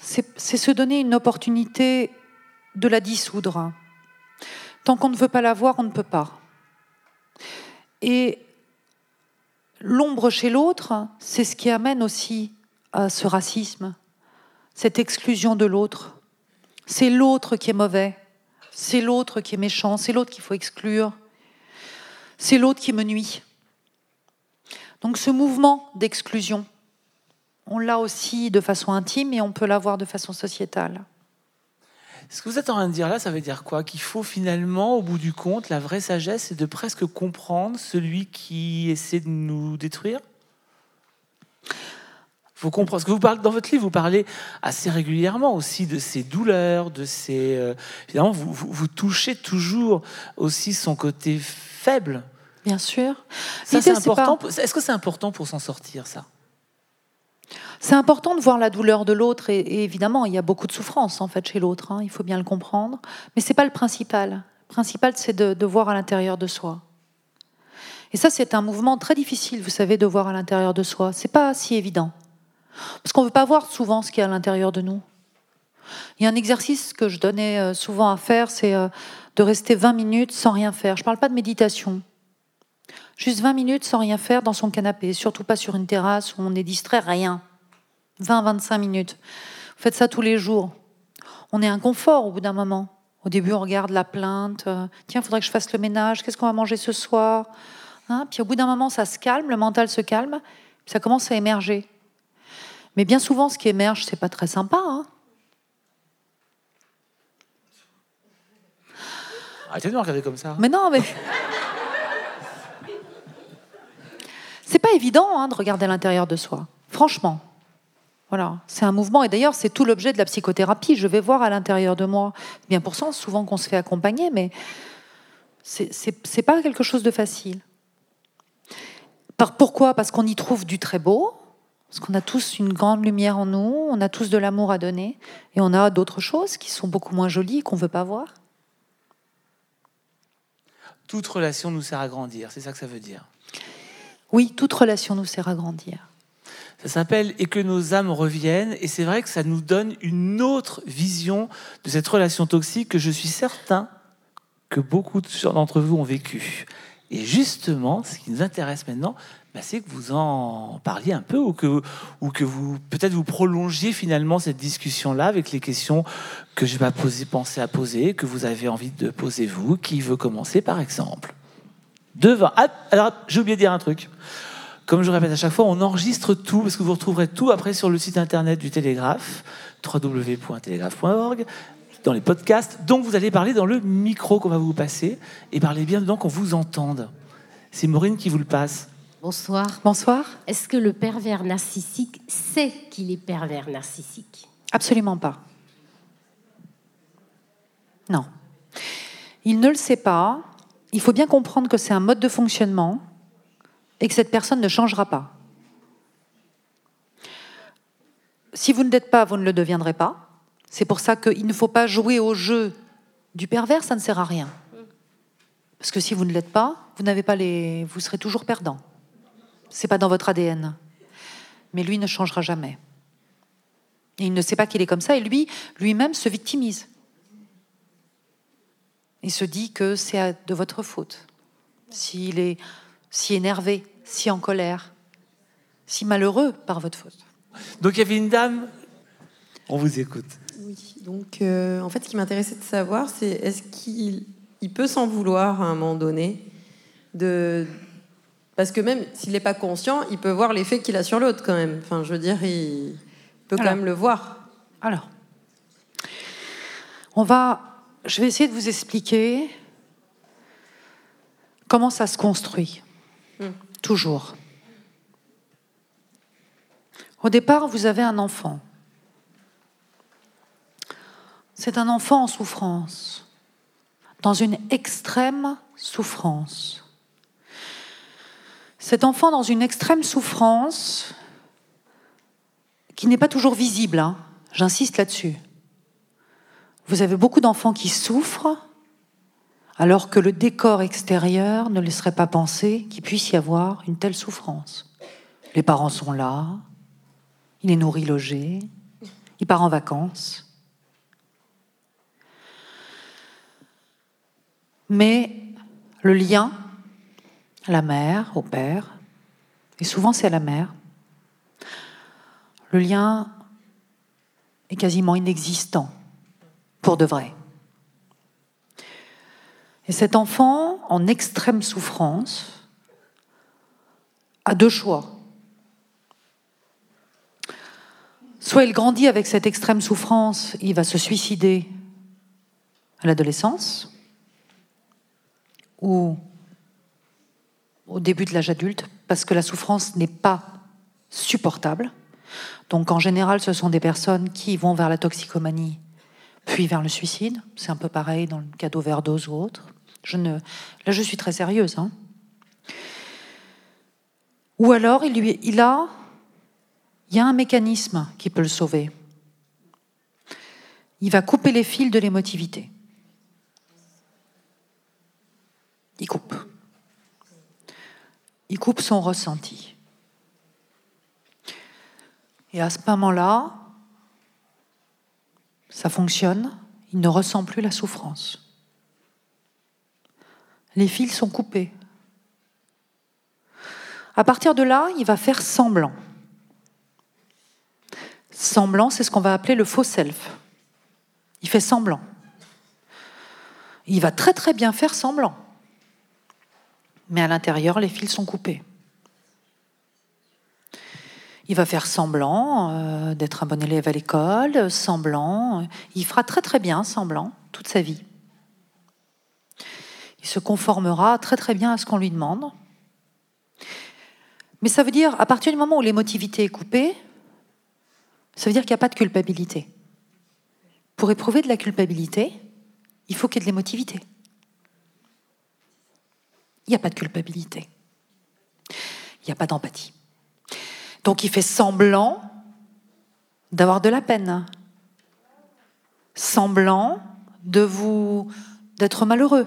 c'est se donner une opportunité de la dissoudre. Tant qu'on ne veut pas la voir, on ne peut pas. Et l'ombre chez l'autre, c'est ce qui amène aussi à ce racisme, cette exclusion de l'autre. C'est l'autre qui est mauvais, c'est l'autre qui est méchant, c'est l'autre qu'il faut exclure, c'est l'autre qui me nuit. Donc ce mouvement d'exclusion, on l'a aussi de façon intime et on peut l'avoir de façon sociétale.
Ce que vous êtes en train de dire là, ça veut dire quoi? Qu'il faut finalement, au bout du compte, la vraie sagesse, c'est de presque comprendre celui qui essaie de nous détruire? Faut comprendre. Parce que vous parlez, dans votre livre, vous parlez assez régulièrement aussi de ses douleurs, de ses. euh, finalement, vous, vous, vous touchez toujours aussi son côté faible.
Bien sûr.
Ça, c'est important.
pas-
Est-ce que c'est important pour s'en sortir, ça?
C'est important de voir la douleur de l'autre et, évidemment, il y a beaucoup de souffrance en fait chez l'autre. hein, il faut bien le comprendre, mais c'est pas le principal. Le principal, c'est de, voir à l'intérieur de soi. Et ça, c'est un mouvement très difficile, vous savez, de voir à l'intérieur de soi. C'est pas si évident, parce qu'on veut pas voir souvent ce qu'il y a à l'intérieur de nous. Il y a un exercice que je donnais euh, souvent à faire, c'est euh, de rester 20 minutes sans rien faire. Je parle pas de méditation. Juste 20 minutes sans rien faire dans son canapé, surtout pas sur une terrasse où on est distrait, rien. 20-25 minutes. Vous faites ça tous les jours. On est inconfort au bout d'un moment. Au début, on regarde la plainte. euh, Tiens, il faudrait que je fasse le ménage. Qu'est-ce qu'on va manger ce soir? Hein Puis au bout d'un moment, ça se calme, le mental se calme, puis ça commence à émerger. Mais bien souvent, ce qui émerge, c'est pas très sympa. hein.
Arrêtez de me regarder comme ça.
Mais non, mais. C'est pas évident hein, de regarder à l'intérieur de soi. Franchement. Voilà, c'est un mouvement. Et d'ailleurs, c'est tout l'objet de la psychothérapie. Je vais voir à l'intérieur de moi. Bien pour ça, souvent qu'on se fait accompagner, mais c'est- pas quelque chose de facile. Par, pourquoi? Parce qu'on y trouve du très beau, parce qu'on a tous une grande lumière en nous, on a tous de l'amour à donner, et on a d'autres choses qui sont beaucoup moins jolies et qu'on veut pas voir.
Toute relation nous sert à grandir, c'est ça que ça veut dire?
Oui, toute relation nous sert à grandir.
Ça s'appelle Et que nos âmes reviennent. Et c'est vrai que ça nous donne une autre vision de cette relation toxique que je suis certain que beaucoup d'entre vous ont vécu. Et justement, ce qui nous intéresse maintenant, bah, c'est que vous en parliez un peu ou que, ou que vous peut-être vous prolongiez finalement cette discussion-là avec les questions que je vais penser à poser, que vous avez envie de poser vous. Qui veut commencer par exemple Devant. Ah, alors, j'ai oublié de dire un truc. Comme je répète à chaque fois, on enregistre tout, parce que vous retrouverez tout après sur le site internet du Télégraphe, www.télégraphe.org, dans les podcasts. Donc vous allez parler dans le micro qu'on va vous passer, et parlez bien dedans qu'on vous entende. C'est Maureen qui vous le passe.
Bonsoir.
Bonsoir.
Est-ce que le pervers narcissique sait qu'il est pervers narcissique?
Absolument pas. Non. Il ne le sait pas. Il faut bien comprendre que c'est un mode de fonctionnement et que cette personne ne changera pas. Si vous ne l'êtes pas, vous ne le deviendrez pas. C'est pour ça qu'il ne faut pas jouer au jeu du pervers, ça ne sert à rien. Parce que si vous ne l'êtes pas, vous n'avez pas les, vous serez toujours perdant. C'est pas dans votre ADN. Mais lui ne changera jamais. Et il ne sait pas qu'il est comme ça, et lui, lui-même se victimise. Il se dit que c'est de votre faute. S'il est si énervé, si en colère, si malheureux par votre faute.
Donc il y avait une dame. On vous écoute.
Oui, donc euh, en fait, ce qui m'intéressait de savoir, c'est est-ce qu'il il peut s'en vouloir à un moment donné de... Parce que même s'il n'est pas conscient, il peut voir l'effet qu'il a sur l'autre quand même. Enfin, je veux dire, il peut quand
Alors.
même le voir.
Alors, on va, je vais essayer de vous expliquer comment ça se construit. Toujours. Au départ, vous avez un enfant. C'est un enfant en souffrance, dans une extrême souffrance. Cet enfant dans une extrême souffrance qui n'est pas toujours visible, hein. j'insiste là-dessus. Vous avez beaucoup d'enfants qui souffrent alors que le décor extérieur ne laisserait pas penser qu'il puisse y avoir une telle souffrance. Les parents sont là, il est nourri, logé, il part en vacances. Mais le lien à la mère, au père, et souvent c'est à la mère, le lien est quasiment inexistant pour de vrai. Et cet enfant, en extrême souffrance, a deux choix. Soit il grandit avec cette extrême souffrance, il va se suicider à l'adolescence, ou au début de l'âge adulte, parce que la souffrance n'est pas supportable. Donc en général, ce sont des personnes qui vont vers la toxicomanie, puis vers le suicide. C'est un peu pareil dans le cas d'overdose ou autre. Là, je suis très sérieuse. hein. Ou alors, il, il a... Il y a un mécanisme qui peut le sauver. Il va couper les fils de l'émotivité. Il coupe. Il coupe son ressenti. Et à ce moment-là, ça fonctionne, il ne ressent plus la souffrance. Les fils sont coupés. À partir de là, il va faire semblant. Semblant, c'est ce qu'on va appeler le faux self. Il fait semblant. Il va très très bien faire semblant. Mais à l'intérieur, les fils sont coupés. Il va faire semblant euh, d'être un bon élève à l'école, semblant. Il fera très très bien semblant toute sa vie. Il se conformera très très bien à ce qu'on lui demande. Mais ça veut dire, à partir du moment où l'émotivité est coupée, ça veut dire qu'il n'y a pas de culpabilité. Pour éprouver de la culpabilité, il faut qu'il y ait de l'émotivité. Il n'y a pas de culpabilité. Il n'y a pas d'empathie. Donc il fait semblant d'avoir de la peine, semblant de vous d'être malheureux.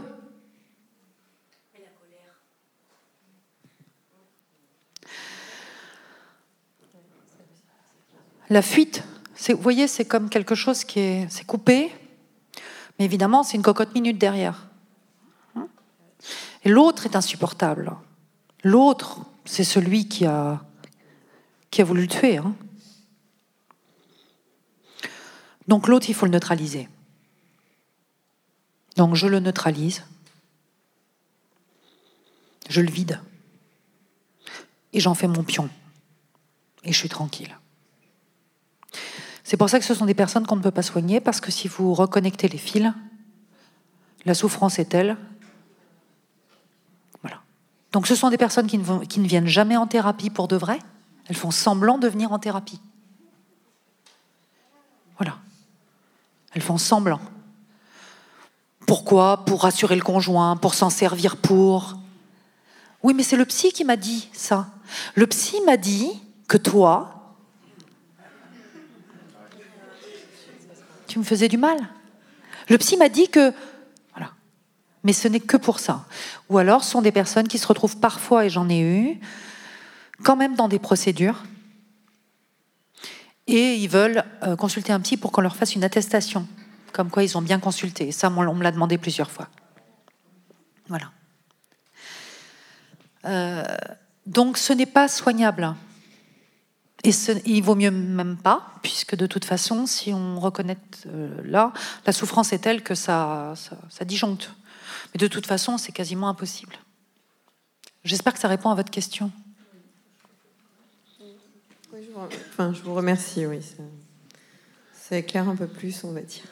La fuite, vous voyez, c'est comme quelque chose qui est, c'est coupé, mais évidemment, c'est une cocotte minute derrière. Et l'autre est insupportable. L'autre, c'est celui qui a, qui a voulu le tuer. hein. Donc l'autre, il faut le neutraliser. Donc je le neutralise. Je le vide. Et j'en fais mon pion. Et je suis tranquille. C'est pour ça que ce sont des personnes qu'on ne peut pas soigner, parce que si vous reconnectez les fils, la souffrance est telle. Voilà. Donc ce sont des personnes qui ne, qui ne viennent jamais en thérapie pour de vrai. Elles font semblant de venir en thérapie. Voilà. Elles font semblant. Pourquoi? Pour rassurer le conjoint, pour s'en servir pour. Oui, mais c'est le psy qui m'a dit ça. Le psy m'a dit que toi, tu me faisais du mal. Le psy m'a dit que. Voilà. Mais ce n'est que pour ça. Ou alors, ce sont des personnes qui se retrouvent parfois, et j'en ai eu, quand même dans des procédures. Et ils veulent euh, consulter un psy pour qu'on leur fasse une attestation, comme quoi ils ont bien consulté. Ça, on me l'a demandé plusieurs fois. Voilà. Euh, donc, ce n'est pas soignable. Et ce- il vaut mieux même pas, puisque de toute façon, si on reconnaît euh, là, la souffrance est telle que ça, ça, ça disjoncte. Mais de toute façon, c'est quasiment impossible. J'espère que ça répond à votre question.
Oui, je, vous, enfin, je vous remercie, oui. Ça, ça éclaire un peu plus, on va dire.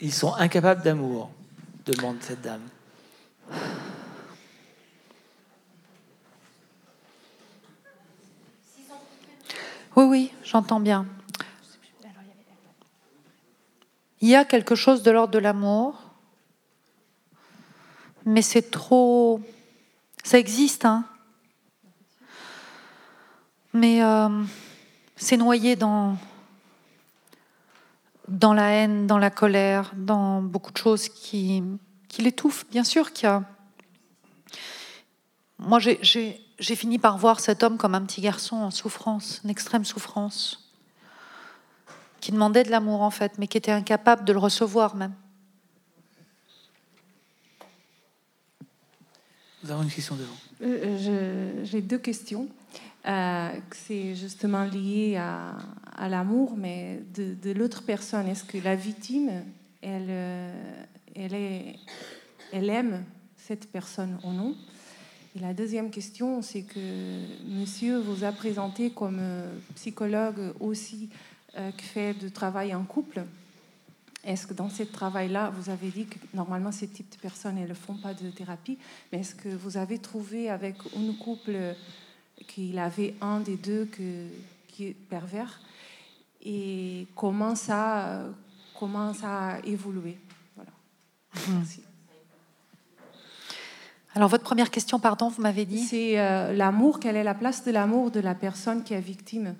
Ils sont incapables d'amour, demande cette dame.
Oui, oui, j'entends bien. Il y a quelque chose de l'ordre de l'amour, mais c'est trop. Ça existe, hein. Mais euh, c'est noyé dans la haine, dans la colère, dans beaucoup de choses qui, qui l'étouffent. Bien sûr qu'il y a. Moi, j'ai- j'ai fini par voir cet homme comme un petit garçon en souffrance, une extrême souffrance, qui demandait de l'amour en fait, mais qui était incapable de le recevoir même.
Nous avons une question devant.
Euh, je- J'ai deux questions. Euh, c'est justement lié à, à l'amour, mais de, de l'autre personne. Est-ce que la victime, elle, euh, elle, est, elle aime cette personne ou non? Et la deuxième question, c'est que monsieur vous a présenté comme euh, psychologue aussi euh, qui fait du travail en couple. Est-ce que dans ce travail-là, vous avez dit que normalement ces types de personnes elles ne font pas de thérapie, mais est-ce que vous avez trouvé avec un couple qu'il avait un des deux que- qui est pervers? Et comment ça, comment ça a évolué? Voilà. Merci.
Alors votre première question, pardon, vous m'avez dit?
C'est euh, l'amour, quelle est la place de l'amour de la personne qui est victime?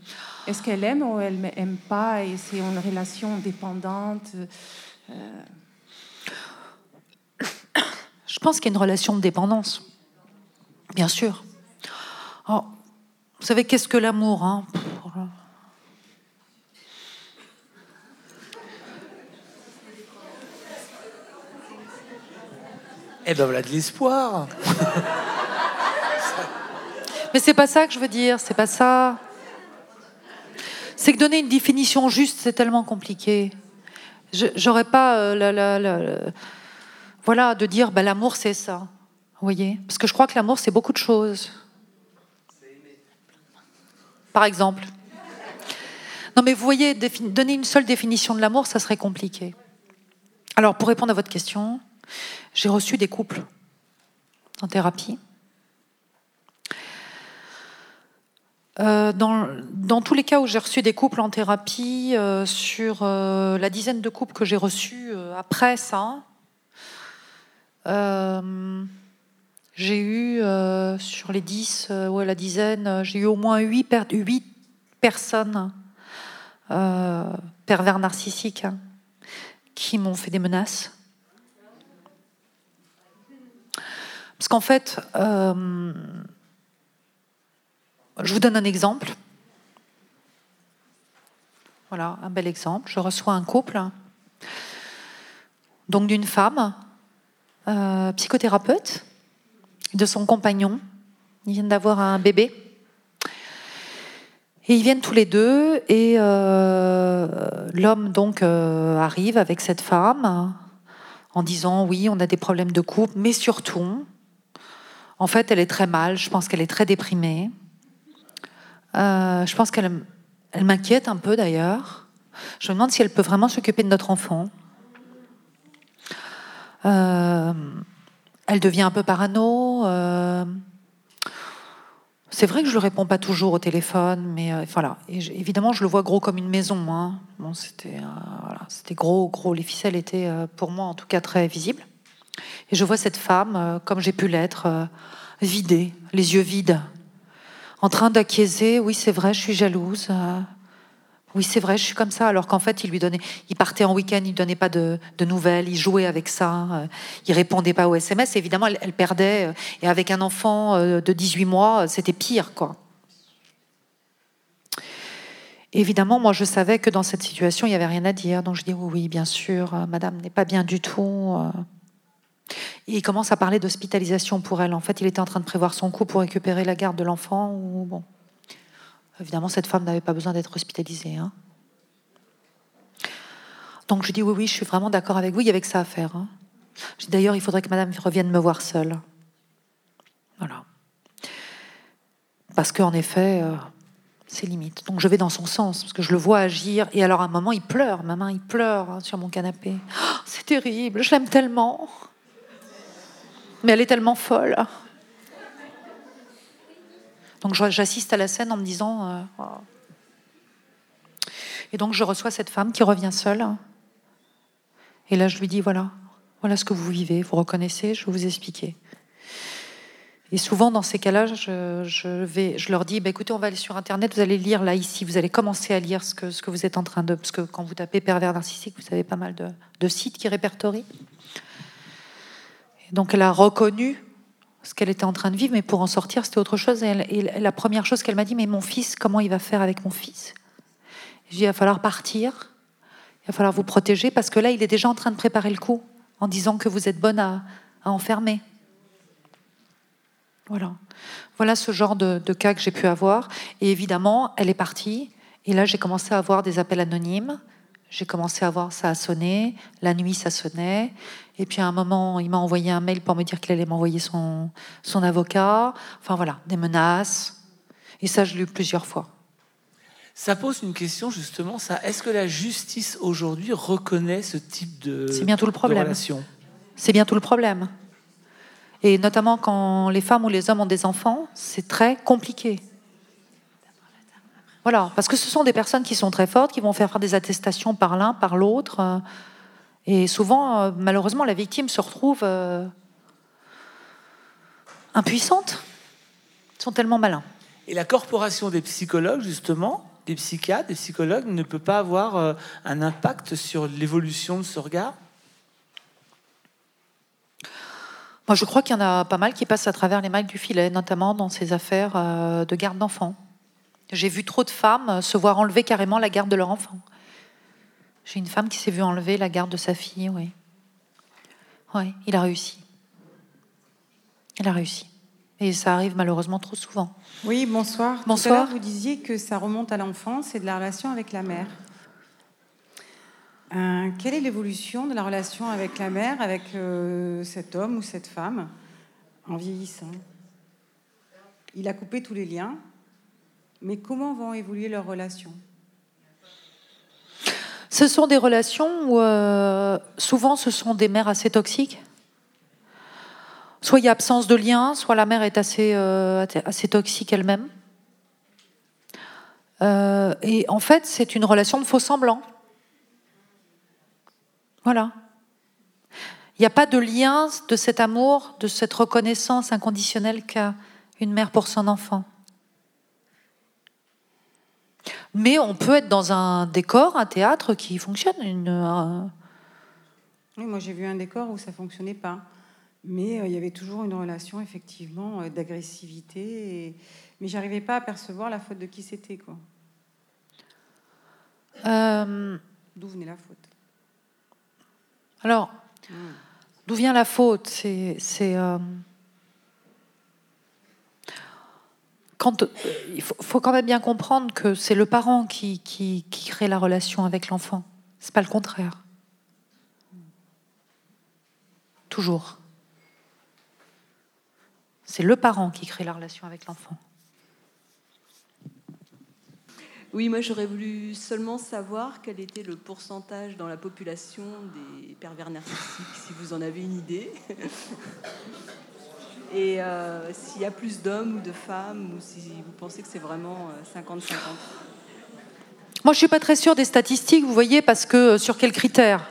Est-ce qu'elle aime ou elle n'aime pas et c'est une relation dépendante euh,
Je pense qu'il y a une relation de dépendance, bien sûr. Alors, vous savez qu'est-ce que l'amour hein Pff, voilà.
Eh ben voilà de l'espoir.
Mais c'est pas ça que je veux dire, c'est pas ça. C'est que donner une définition juste, c'est tellement compliqué. J'aurais pas euh, voilà de dire bah, l'amour c'est ça. Vous voyez? Parce que je crois que l'amour c'est beaucoup de choses. Par exemple. Non mais vous voyez, donner une seule définition de l'amour, ça serait compliqué. Alors pour répondre à votre question, j'ai reçu des couples en thérapie. Euh, dans, tous les cas où j'ai reçu des couples en thérapie, euh, sur euh, la dizaine de couples que j'ai reçus après ça, j'ai eu, sur les dix, ouais, la dizaine, j'ai eu au moins huit, per- huit personnes pervers narcissiques hein, qui m'ont fait des menaces. Parce qu'en fait, euh, je vous donne un exemple. Voilà, un bel exemple. Je reçois un couple, donc d'une femme, euh, psychothérapeute, de son compagnon. Ils viennent d'avoir un bébé. Et ils viennent tous les deux, et euh, l'homme donc arrive avec cette femme en disant oui, on a des problèmes de couple, mais surtout, en fait, elle est très mal. Je pense qu'elle est très déprimée. Euh, je pense qu'elle elle m'inquiète un peu d'ailleurs. Je me demande si elle peut vraiment s'occuper de notre enfant. Euh, elle devient un peu parano. euh, c'est vrai que je ne réponds pas toujours au téléphone, mais voilà. Évidemment, je le vois gros comme une maison. hein. Bon, c'était voilà, c'était gros, gros. Les ficelles étaient, pour moi, en tout cas, très visibles. Et je vois cette femme, euh, comme j'ai pu l'être, euh, vidée, les yeux vides, en train d'acquiescer. Oui, c'est vrai, je suis jalouse. euh, oui, c'est vrai, je suis comme ça. Alors qu'en fait, il lui donnait, il partait en week-end, il donnait pas de, nouvelles, il jouait avec ça, euh, il répondait pas aux SMS. Et évidemment, elle, perdait. Et avec un enfant de 18 mois, c'était pire, quoi. Évidemment, moi, je savais que dans cette situation, il n'y avait rien à dire. Donc, je dis oui, oui, bien sûr, madame n'est pas bien du tout. Il commence à parler d'hospitalisation pour elle. En fait, il était en train de prévoir son coup pour récupérer la garde de l'enfant. Bon, évidemment, cette femme n'avait pas besoin d'être hospitalisée. hein. Donc, je dis oui, oui, je suis vraiment d'accord avec vous. Il y avait que ça à faire. hein. D'ailleurs, il faudrait que madame revienne me voir seule. Voilà. Parce qu'en effet, euh, c'est limite. Donc je vais dans son sens, parce que je le vois agir. Et alors à un moment, il pleure, ma main, il pleure hein, sur mon canapé. Oh, c'est terrible, je l'aime tellement. Mais elle est tellement folle. Donc j'assiste à la scène en me disant... euh. Et donc je reçois cette femme qui revient seule. Et là, je lui dis, voilà, voilà ce que vous vivez, vous reconnaissez, je vais vous expliquer. Et souvent, dans ces cas-là, je, leur dis, bah, écoutez, on va aller sur Internet, vous allez lire là, ici, vous allez commencer à lire ce que, ce que vous êtes en train de... Parce que quand vous tapez pervers narcissique, vous avez pas mal de, de sites qui répertorient. Donc, elle a reconnu ce qu'elle était en train de vivre, mais pour en sortir, c'était autre chose. Et, la première chose qu'elle m'a dit, mais mon fils, comment il va faire avec mon fils? Je dis, il va falloir partir, il va falloir vous protéger, parce que là, il est déjà en train de préparer le coup, en disant que vous êtes bonne à, enfermer. Voilà. Voilà ce genre de cas que j'ai pu avoir. Et évidemment, elle est partie. Et là, j'ai commencé à avoir des appels anonymes. J'ai commencé à voir ça a sonné. La nuit, ça sonnait. Et puis à un moment, il m'a envoyé un mail pour me dire qu'il allait m'envoyer son, son avocat. Enfin voilà, des menaces. Et ça, je l'ai eu plusieurs fois.
Ça pose une question justement, ça. Est-ce que la justice aujourd'hui reconnaît ce type de,
C'est bien tout le problème. C'est bien tout le problème. Et notamment quand les femmes ou les hommes ont des enfants, c'est très compliqué. Voilà, parce que ce sont des personnes qui sont très fortes, qui vont faire des attestations par l'un, par l'autre. euh, Et souvent, euh, malheureusement, la victime se retrouve euh, impuissante. Ils sont tellement malins.
Et la corporation des psychologues, justement, des psychiatres, des psychologues, ne peut pas avoir euh, un impact sur l'évolution de ce regard?
Moi, je crois qu'il y en a pas mal qui passent à travers les mailles du filet, notamment dans ces affaires euh, de garde d'enfants. J'ai vu trop de femmes se voir enlever carrément la garde de leur enfant. J'ai une femme qui s'est vue enlever la garde de sa fille, oui. Oui, il a réussi. Il a réussi. Et ça arrive malheureusement trop souvent.
Oui, bonsoir. Tout à
Bonsoir.
l'heure, vous disiez que ça remonte à l'enfance et de la relation avec la mère. Euh, quelle est l'évolution de la relation avec la mère, avec euh, cet homme ou cette femme, en vieillissant? Il a coupé tous les liens, mais comment vont évoluer leurs relations?
Ce sont des relations où euh, souvent ce sont des mères assez toxiques. Soit il y a absence de lien, soit la mère est assez, euh, toxique elle-même. Euh, et en fait, c'est une relation de faux semblant. Voilà. Il n'y a pas de lien de cet amour, de cette reconnaissance inconditionnelle qu'a une mère pour son enfant. Mais on peut être dans un décor, un théâtre qui fonctionne. Une,
Oui, moi j'ai vu un décor où ça fonctionnait pas. Mais euh, il y avait toujours une relation effectivement euh, d'agressivité. et- Mais j'arrivais pas à percevoir la faute de qui c'était. quoi.
Euh,
D'où venait la faute?
alors, d'où vient la faute? C'est, c'est, euh, euh, il faut, quand même bien comprendre que c'est le parent qui, qui crée la relation avec l'enfant. C'est pas le contraire. Toujours. C'est le parent qui crée la relation avec l'enfant.
Oui, moi j'aurais voulu seulement savoir quel était le pourcentage dans la population des pervers narcissiques, si vous en avez une idée. Et euh, s'il y a plus d'hommes ou de femmes, ou si vous pensez que c'est vraiment 50-50.
Moi, je ne suis pas très sûre des statistiques, vous voyez, parce que euh, sur quels critères?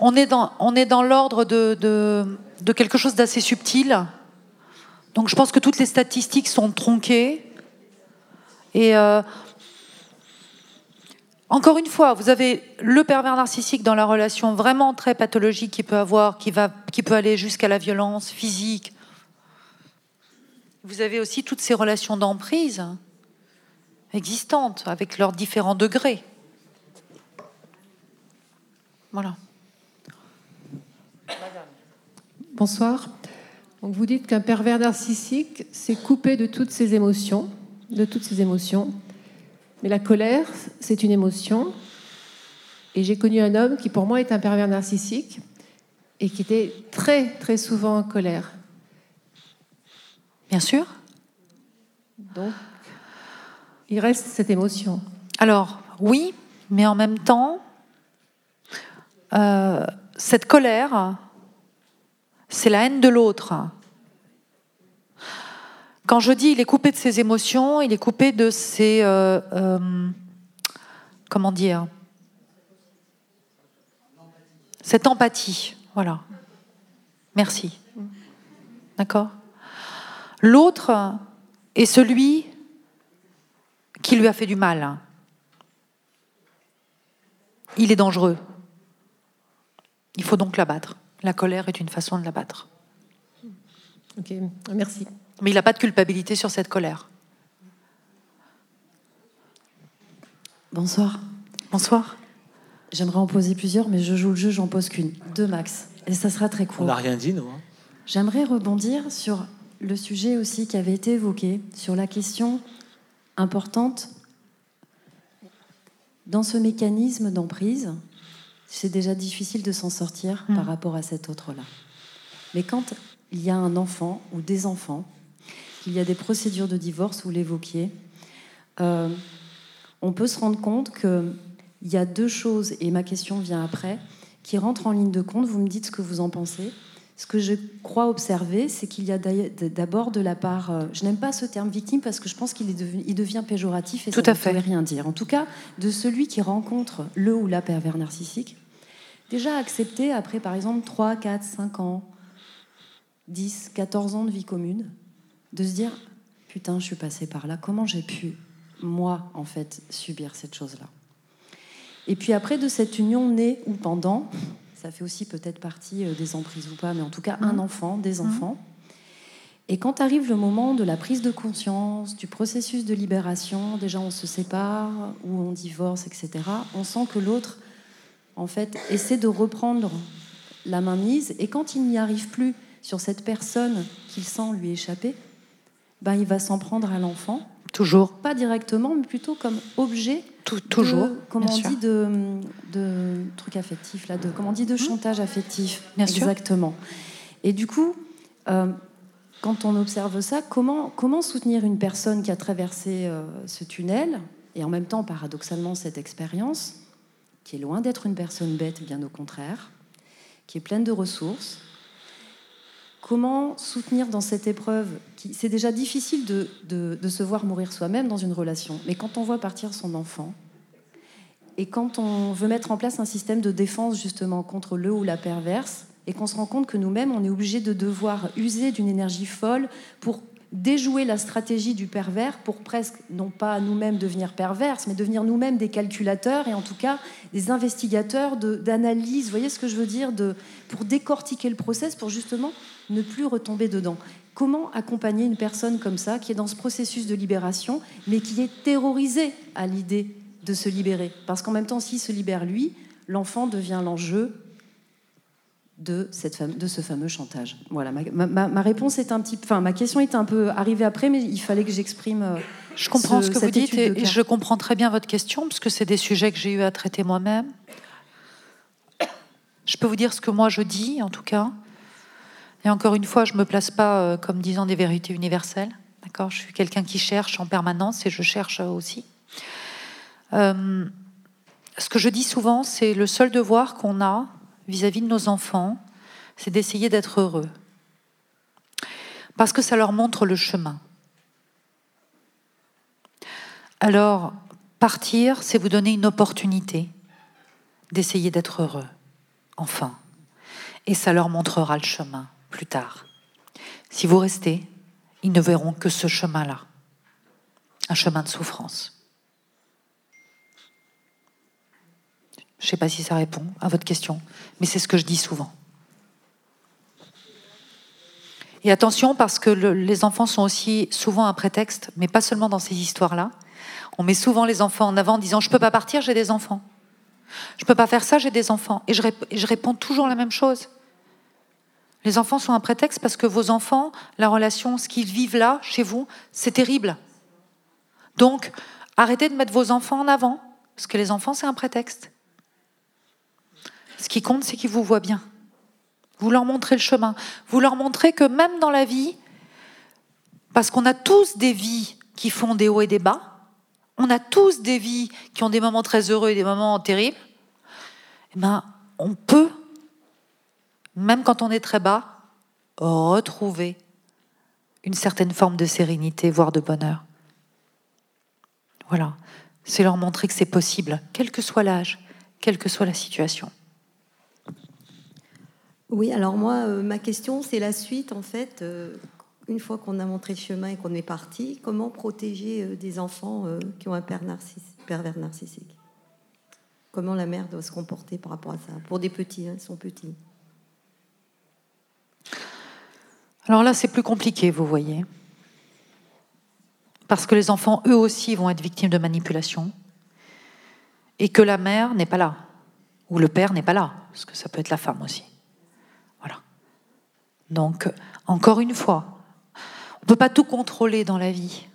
On est dans, dans l'ordre de, de, quelque chose d'assez subtil. Donc je pense que toutes les statistiques sont tronquées. Et euh, encore une fois, vous avez le pervers narcissique dans la relation vraiment très pathologique qui peut avoir, qui, peut aller jusqu'à la violence physique. Vous avez aussi toutes ces relations d'emprise existantes avec leurs différents degrés. Voilà.
Bonsoir. Vous dites qu'un pervers narcissique s'est coupé de toutes ses émotions, de toutes ses émotions. Mais la colère, c'est une émotion. Et j'ai connu un homme qui pour moi est un pervers narcissique et qui était très très souvent en colère.
Bien sûr.
Donc il reste cette émotion.
Alors oui, mais en même temps, euh, cette colère, c'est la haine de l'autre. Quand je dis il est coupé de ses émotions, il est coupé de ses... Euh, euh, comment dire Cette empathie. Voilà. Merci. D'accord? L'autre est celui qui lui a fait du mal. Il est dangereux. Il faut donc l'abattre. La colère est une façon de l'abattre.
Ok, merci.
Mais il n'a pas de culpabilité sur cette colère.
Bonsoir.
Bonsoir.
J'aimerais en poser plusieurs, mais je joue le jeu, j'en pose qu'une. Deux max. Et ça sera très court.
On n'a rien dit, nous. hein.
J'aimerais rebondir sur le sujet aussi qui avait été évoqué, sur la question importante dans ce mécanisme d'emprise. C'est déjà difficile de s'en sortir par rapport à cet autre-là. Mais quand il y a un enfant ou des enfants, qu'il y a des procédures de divorce, vous l'évoquiez, euh, on peut se rendre compte qu'il y a deux choses, et ma question vient après, qui rentrent en ligne de compte. Vous me dites ce que vous en pensez. Ce que je crois observer, c'est qu'il y a d'abord de la part, euh, je n'aime pas ce terme victime parce que je pense qu'il il devient péjoratif et
Tout
ça
à
ne
fait.
veut rien dire. En tout cas, de celui qui rencontre le ou la pervers narcissique, déjà accepté après par exemple 3, 4, 5 ans, 10, 14 ans de vie commune, de se dire putain, je suis passé par là, comment j'ai pu, moi, en fait, subir cette chose-là? Et puis après, de cette union née ou pendant, ça fait aussi peut-être partie euh, des emprises ou pas, mais en tout cas, un enfant, des enfants. Et quand arrive le moment de la prise de conscience, du processus de libération, déjà on se sépare ou on divorce, etc., on sent que l'autre, en fait, essaie de reprendre la main mise. Et quand il n'y arrive plus sur cette personne qu'il sent lui échapper, ben, il va s'en prendre à l'enfant.
Toujours.
Pas directement, mais plutôt comme objet.
toujours,
de- comment on dit de, de truc affectif là, de comment on dit de chantage affectif.
Bien sûr.
Exactement. Et du coup, euh, quand on observe ça, comment comment soutenir une personne qui a traversé euh, ce tunnel et en même temps paradoxalement cette expérience, qui est loin d'être une personne bête, bien au contraire, qui est pleine de ressources. Comment soutenir dans cette épreuve qui C'est déjà difficile de, de- se voir mourir soi-même dans une relation, mais quand on voit partir son enfant, et quand on veut mettre en place un système de défense justement contre le ou la perverse, et qu'on se rend compte que nous-mêmes, on est obligé de devoir user d'une énergie folle pour déjouer la stratégie du pervers, pour presque, non pas nous-mêmes devenir perverses, mais devenir nous-mêmes des calculateurs et en tout cas des investigateurs d'analyse, vous voyez ce que je veux dire, de, pour décortiquer le process, pour justement ne plus retomber dedans. Comment accompagner une personne comme ça, qui est dans ce processus de libération, mais qui est terrorisée à l'idée de se libérer? Parce qu'en même temps, s'il se libère lui, l'enfant devient l'enjeu de, cette fame- de ce fameux chantage. Voilà, ma, ma- ma réponse est un petit, enfin ma question est un peu arrivée après, mais il fallait que j'exprime. euh,
Je comprends ce, que vous dites et, et je comprends très bien votre question parce que c'est des sujets que j'ai eu à traiter moi-même. Je peux vous dire ce que moi je dis en tout cas. Et encore une fois, je me place pas euh, comme disant des vérités universelles. D'accord? Je suis quelqu'un qui cherche en permanence et je cherche euh, aussi. Euh, ce que je dis souvent, c'est le seul devoir qu'on a vis-à-vis de nos enfants, c'est d'essayer d'être heureux. Parce que ça leur montre le chemin. Alors, partir, c'est vous donner une opportunité d'essayer d'être heureux, enfin. Et ça leur montrera le chemin plus tard. Si vous restez, ils ne verront que ce chemin-là, un chemin de souffrance. Je ne sais pas si ça répond à votre question, mais c'est ce que je dis souvent. Et attention, parce que le- les enfants sont aussi souvent un prétexte, mais pas seulement dans ces histoires-là. On met souvent les enfants en avant en disant Je ne peux pas partir, j'ai des enfants. Je ne peux pas faire ça, j'ai des enfants. Et je réponds toujours la même chose. Les enfants sont un prétexte parce que vos enfants, la relation, ce qu'ils vivent là, chez vous, c'est terrible. Donc, arrêtez de mettre vos enfants en avant, parce que les enfants, c'est un prétexte. Ce qui compte, c'est qu'ils vous voient bien. Vous leur montrez le chemin. Vous leur montrez que même dans la vie, parce qu'on a tous des vies qui font des hauts et des bas, on a tous des vies qui ont des moments très heureux et des moments terribles, eh ben, on peut, même quand on est très bas, retrouver une certaine forme de sérénité, voire de bonheur. Voilà. C'est leur montrer que c'est possible, quel que soit l'âge, quelle que soit la situation.
Oui, alors moi, euh, ma question, c'est la suite, en fait. euh, une fois qu'on a montré le chemin et qu'on est parti, comment protéger euh, des enfants qui ont un père narciss- pervers narcissique? Comment la mère doit se comporter par rapport à ça? Pour des petits, hein, ils sont petits.
Alors là, c'est plus compliqué, vous voyez. Parce que les enfants, eux aussi, vont être victimes de manipulation. Et que la mère n'est pas là. Ou le père n'est pas là. Parce que ça peut être la femme aussi. Voilà. Donc, encore une fois, on ne peut pas tout contrôler dans la vie.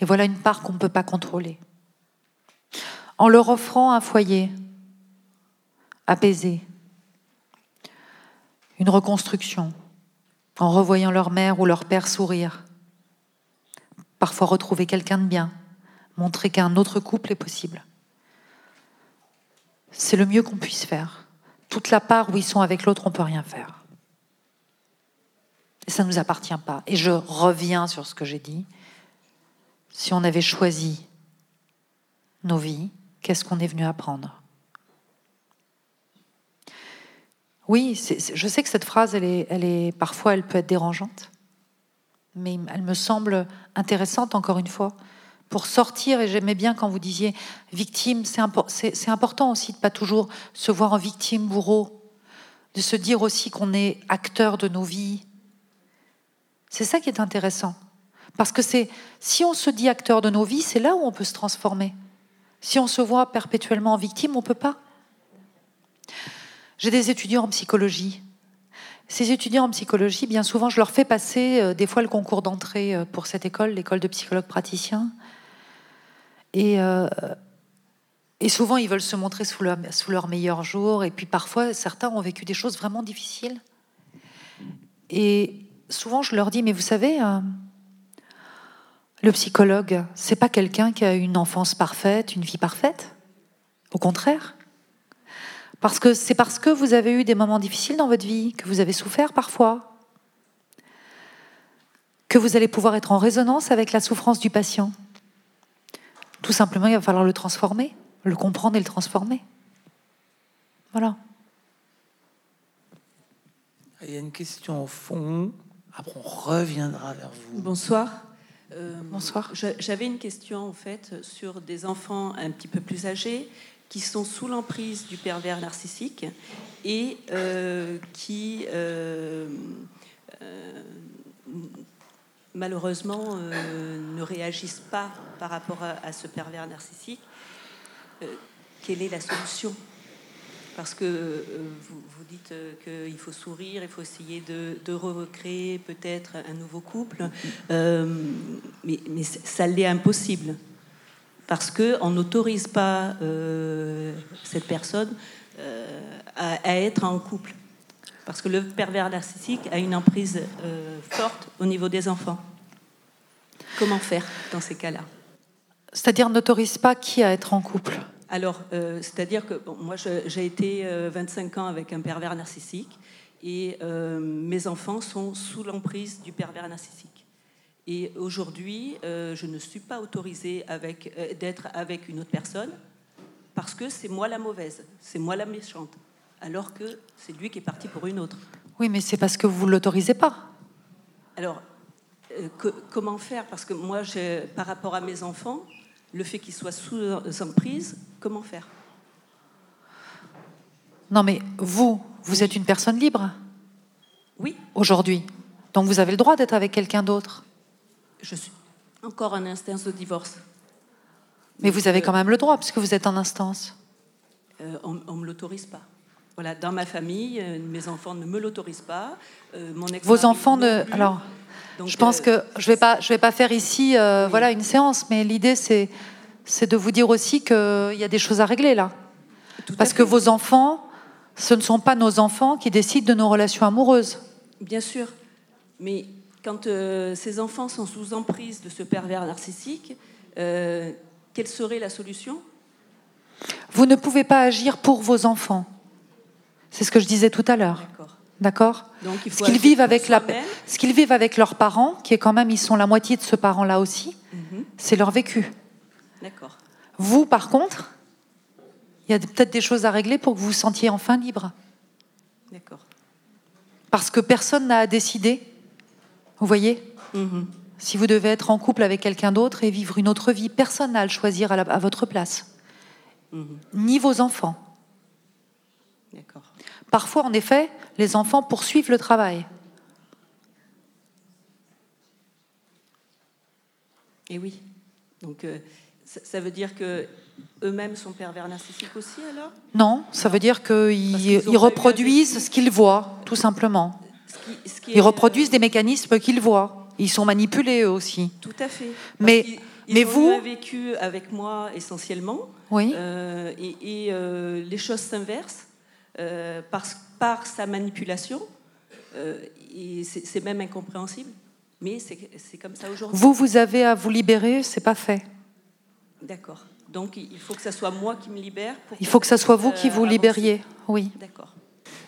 Et voilà une part qu'on ne peut pas contrôler. En leur offrant un foyer apaisé, une reconstruction, en revoyant leur mère ou leur père sourire. Parfois retrouver quelqu'un de bien, montrer qu'un autre couple est possible. C'est le mieux qu'on puisse faire. Toute la part où ils sont avec l'autre, on ne peut rien faire. Ça ne nous appartient pas. Et je reviens sur ce que j'ai dit. Si on avait choisi nos vies, qu'est-ce qu'on est venu apprendre? Oui, je sais que cette phrase, elle est, parfois, elle peut être dérangeante, mais elle me semble intéressante, encore une fois, pour sortir, et j'aimais bien quand vous disiez victime, c'est important aussi de pas toujours se voir en victime, bourreau, de se dire aussi qu'on est acteur de nos vies. C'est ça qui est intéressant. Parce que c'est si on se dit acteur de nos vies, c'est là où on peut se transformer. Si on se voit perpétuellement en victime, on peut pas. J'ai des étudiants en psychologie. Ces étudiants en psychologie, bien souvent, je leur fais passer euh, des fois le concours d'entrée euh, pour cette école, l'école de psychologues praticiens. Et, euh, et souvent, ils veulent se montrer sous leur, sous leur meilleur jour. Et puis parfois, certains ont vécu des choses vraiment difficiles. Et souvent, je leur dis, mais vous savez, euh, le psychologue, c'est pas quelqu'un qui a une enfance parfaite, une vie parfaite. Au contraire. Parce que c'est parce que vous avez eu des moments difficiles dans votre vie, que vous avez souffert parfois, que vous allez pouvoir être en résonance avec la souffrance du patient. Tout simplement, il va falloir le transformer, le comprendre et le transformer. Voilà.
Il y a une question au fond. Après, on reviendra vers vous.
Bonsoir. Euh,
Bonsoir.
J'avais une question en fait sur des enfants un petit peu plus âgés qui sont sous l'emprise du pervers narcissique et euh, qui euh, euh, malheureusement ne réagissent pas par rapport à, ce pervers narcissique. Quelle est la solution? Parce que vous, dites qu'il faut sourire, il faut essayer de, recréer peut-être un nouveau couple, mais, mais ça l'est impossible. Parce qu'on n'autorise pas euh, cette personne euh, à, à être en couple. Parce que le pervers narcissique a une emprise euh, forte au niveau des enfants. Comment faire dans ces cas-là?
C'est-à-dire n'autorise pas qui à être en couple?
Alors, c'est-à-dire que bon, moi, j'ai été euh, 25 ans avec un pervers narcissique et mes enfants sont sous l'emprise du pervers narcissique. Et aujourd'hui, euh, je ne suis pas autorisée avec, euh, d'être avec une autre personne parce que c'est moi la mauvaise, c'est moi la méchante, alors que c'est lui qui est parti pour une autre.
Oui, mais c'est parce que vous ne l'autorisez pas.
Alors, euh, que- comment faire? Parce que moi, par rapport à mes enfants, le fait qu'ils soient sous emprise, comment faire?
Non, mais vous, vous êtes une personne libre
Oui.
Aujourd'hui. Donc vous avez le droit d'être avec quelqu'un d'autre.
Je suis encore en instance de divorce.
Mais vous avez quand même le droit, puisque vous êtes en instance.
Euh, on ne me l'autorise pas. Voilà, dans ma famille, euh, mes enfants ne me l'autorisent pas. euh, mon
Vos enfants ne. Alors,
Donc,
je pense que je vais pas, je vais pas faire ici, voilà, une séance, mais l'idée c'est, c'est de vous dire aussi qu'il y a des choses à régler là, parce que vos enfants, ce ne sont pas nos enfants qui décident de nos relations amoureuses.
Bien sûr. Mais quand euh, ces enfants sont sous emprise de ce pervers narcissique, euh, quelle serait la solution?
Vous ne pouvez pas agir pour vos enfants. C'est ce que je disais tout à l'heure. D'accord Ce qu'ils vivent avec la, ce qu'ils vivent avec leurs parents, qui est quand même, ils sont la moitié de ce parent-là aussi.
Mhm.
C'est leur vécu.
D'accord.
Vous, par contre, il y a peut-être des choses à régler pour que vous vous sentiez enfin libre.
D'accord.
Parce que personne n'a à décider. Vous voyez
Mhm.
Si vous devez être en couple avec quelqu'un d'autre et vivre une autre vie, personne n'a à le choisir à, la- à votre place.
Mhm.
Ni vos enfants.
D'accord.
Parfois, en effet, les enfants poursuivent le travail.
Et oui. Donc, euh, ça, ça veut dire que eux-mêmes sont pervers narcissiques aussi, alors?
Non, ça veut dire qu'ils ils reproduisent ce qu'ils voient, tout simplement.
Ce qui
Ils
est,
reproduisent des mécanismes qu'ils voient. Ils sont manipulés eux aussi.
Tout à fait.
Mais-
ils
mais
ont
vous-
vécu avec moi essentiellement.
Oui.
Euh, et et, euh, les choses s'inversent euh, par, par sa manipulation. Euh, et c'est même incompréhensible. Mais c'est comme ça aujourd'hui.
Vous, vous avez à vous libérer, c'est pas fait.
D'accord. Donc il faut que ça soit moi qui me libère. Pour
Il faut que ça soit vous qui vous libériez. Oui.
D'accord.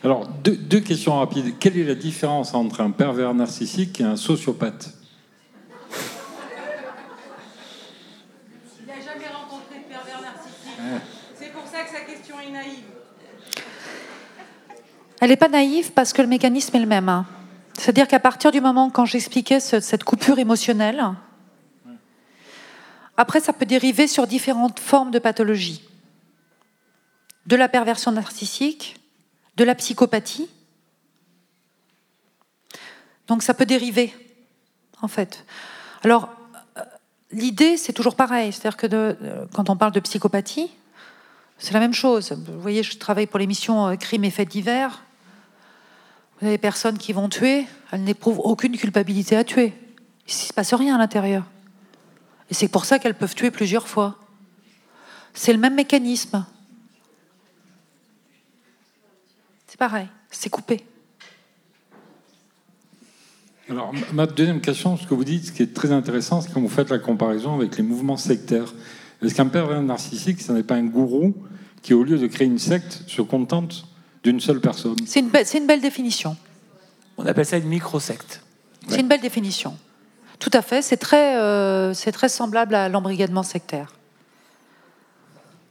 Alors, deux, deux questions rapides. Quelle est la différence entre un pervers narcissique et un sociopathe
Il n'a jamais rencontré de pervers narcissique.
Ouais.
C'est pour ça que sa question est naïve.
Elle n'est pas naïve parce que le mécanisme est le même. hein. C'est-à-dire qu'à partir du moment quand j'expliquais ce- cette coupure émotionnelle, après ça peut dériver sur différentes formes de pathologie. De la perversion narcissique, de la psychopathie. Donc ça peut dériver, en fait. Alors, euh, l'idée, c'est toujours pareil. C'est-à-dire que euh, quand on parle de psychopathie, c'est la même chose. Vous voyez, je travaille pour l'émission euh, Crimes et faits divers. Vous avez des personnes qui vont tuer, elles n'éprouvent aucune culpabilité à tuer. Il ne se passe rien à l'intérieur. Et c'est pour ça qu'elles peuvent tuer plusieurs fois. C'est le même mécanisme. C'est pareil, c'est coupé.
Alors, ma- deuxième question, ce que vous dites, ce qui est très intéressant, c'est quand vous faites la comparaison avec les mouvements sectaires. Est-ce qu'un pervers narcissique, ce n'est pas un gourou qui, au lieu de créer une secte, se contente d'une seule personne?
C'est une, be- c'est une belle définition.
On appelle ça une micro-secte.
C'est une belle définition. Tout à fait, c'est très, euh, c'est très semblable à l'embrigadement sectaire.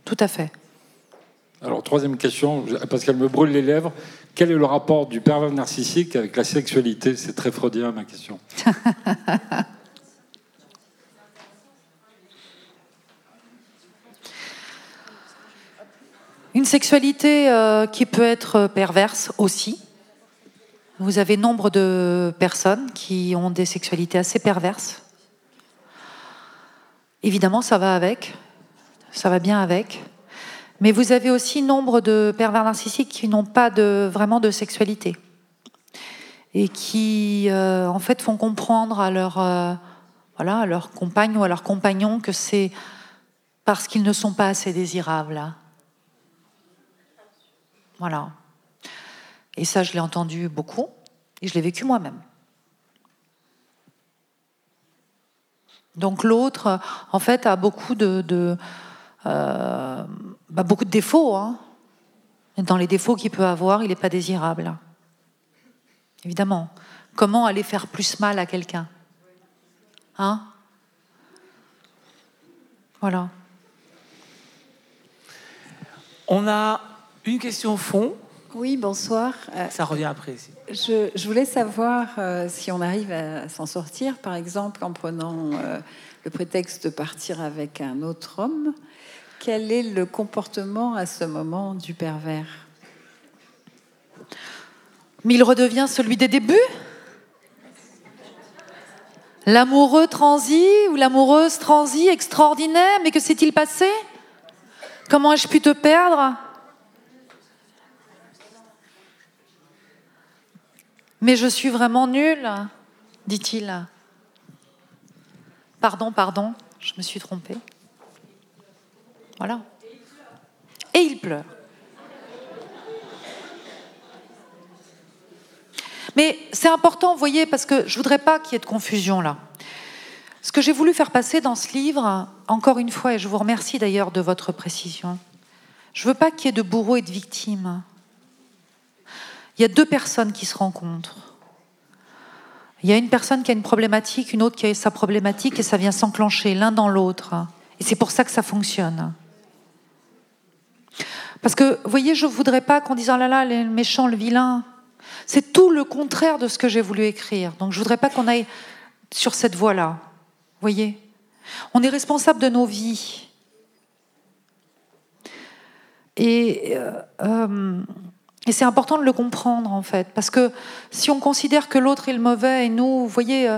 Tout à fait.
Alors, troisième question, parce qu'elle me brûle les lèvres. Quel est le rapport du pervers narcissique avec la sexualité? C'est très freudien, ma question.
Une sexualité euh, qui peut être perverse aussi. Vous avez nombre de personnes qui ont des sexualités assez perverses. Évidemment, ça va avec, ça va bien avec. Mais vous avez aussi nombre de pervers narcissiques qui n'ont pas de, vraiment de sexualité et qui, euh, en fait, font comprendre à leur, euh, voilà, à leur compagne ou à leur compagnon que c'est parce qu'ils ne sont pas assez désirables. Voilà. Et ça, je l'ai entendu beaucoup et je l'ai vécu moi-même. Donc l'autre, en fait, a beaucoup de, de euh, bah, beaucoup de défauts. Hein. Et dans les défauts qu'il peut avoir, il n'est pas désirable. Évidemment. Comment aller faire plus mal à quelqu'un? Hein? Voilà.
On a une question au fond.
Oui, bonsoir. Euh,
Ça revient après ici.
Je, je voulais savoir euh, si on arrive à s'en sortir, par exemple en prenant euh, le prétexte de partir avec un autre homme. Quel est le comportement à ce moment du pervers?
Mais il redevient celui des débuts? L'amoureux transi ou l'amoureuse transi extraordinaire, mais que s'est-il passé? Comment ai-je pu te perdre? Mais je suis vraiment nul, dit-il. Pardon, pardon, je me suis trompée. Voilà. Et il pleure. Mais c'est important, vous voyez, parce que je voudrais pas qu'il y ait de confusion là. Ce que j'ai voulu faire passer dans ce livre, encore une fois, et je vous remercie d'ailleurs de votre précision, je veux pas qu'il y ait de bourreaux et de victimes. Il y a deux personnes qui se rencontrent. Il y a une personne qui a une problématique, une autre qui a sa problématique, et ça vient s'enclencher l'un dans l'autre. Et c'est pour ça que ça fonctionne. Parce que, vous voyez, je ne voudrais pas qu'on dise, oh là là, le méchant, le vilain. C'est tout le contraire de ce que j'ai voulu écrire. Donc je ne voudrais pas qu'on aille sur cette voie-là. Vous voyez? On est responsable de nos vies. Et, euh, euh, et c'est important de le comprendre, en fait. Parce que si on considère que l'autre est le mauvais et nous, vous voyez,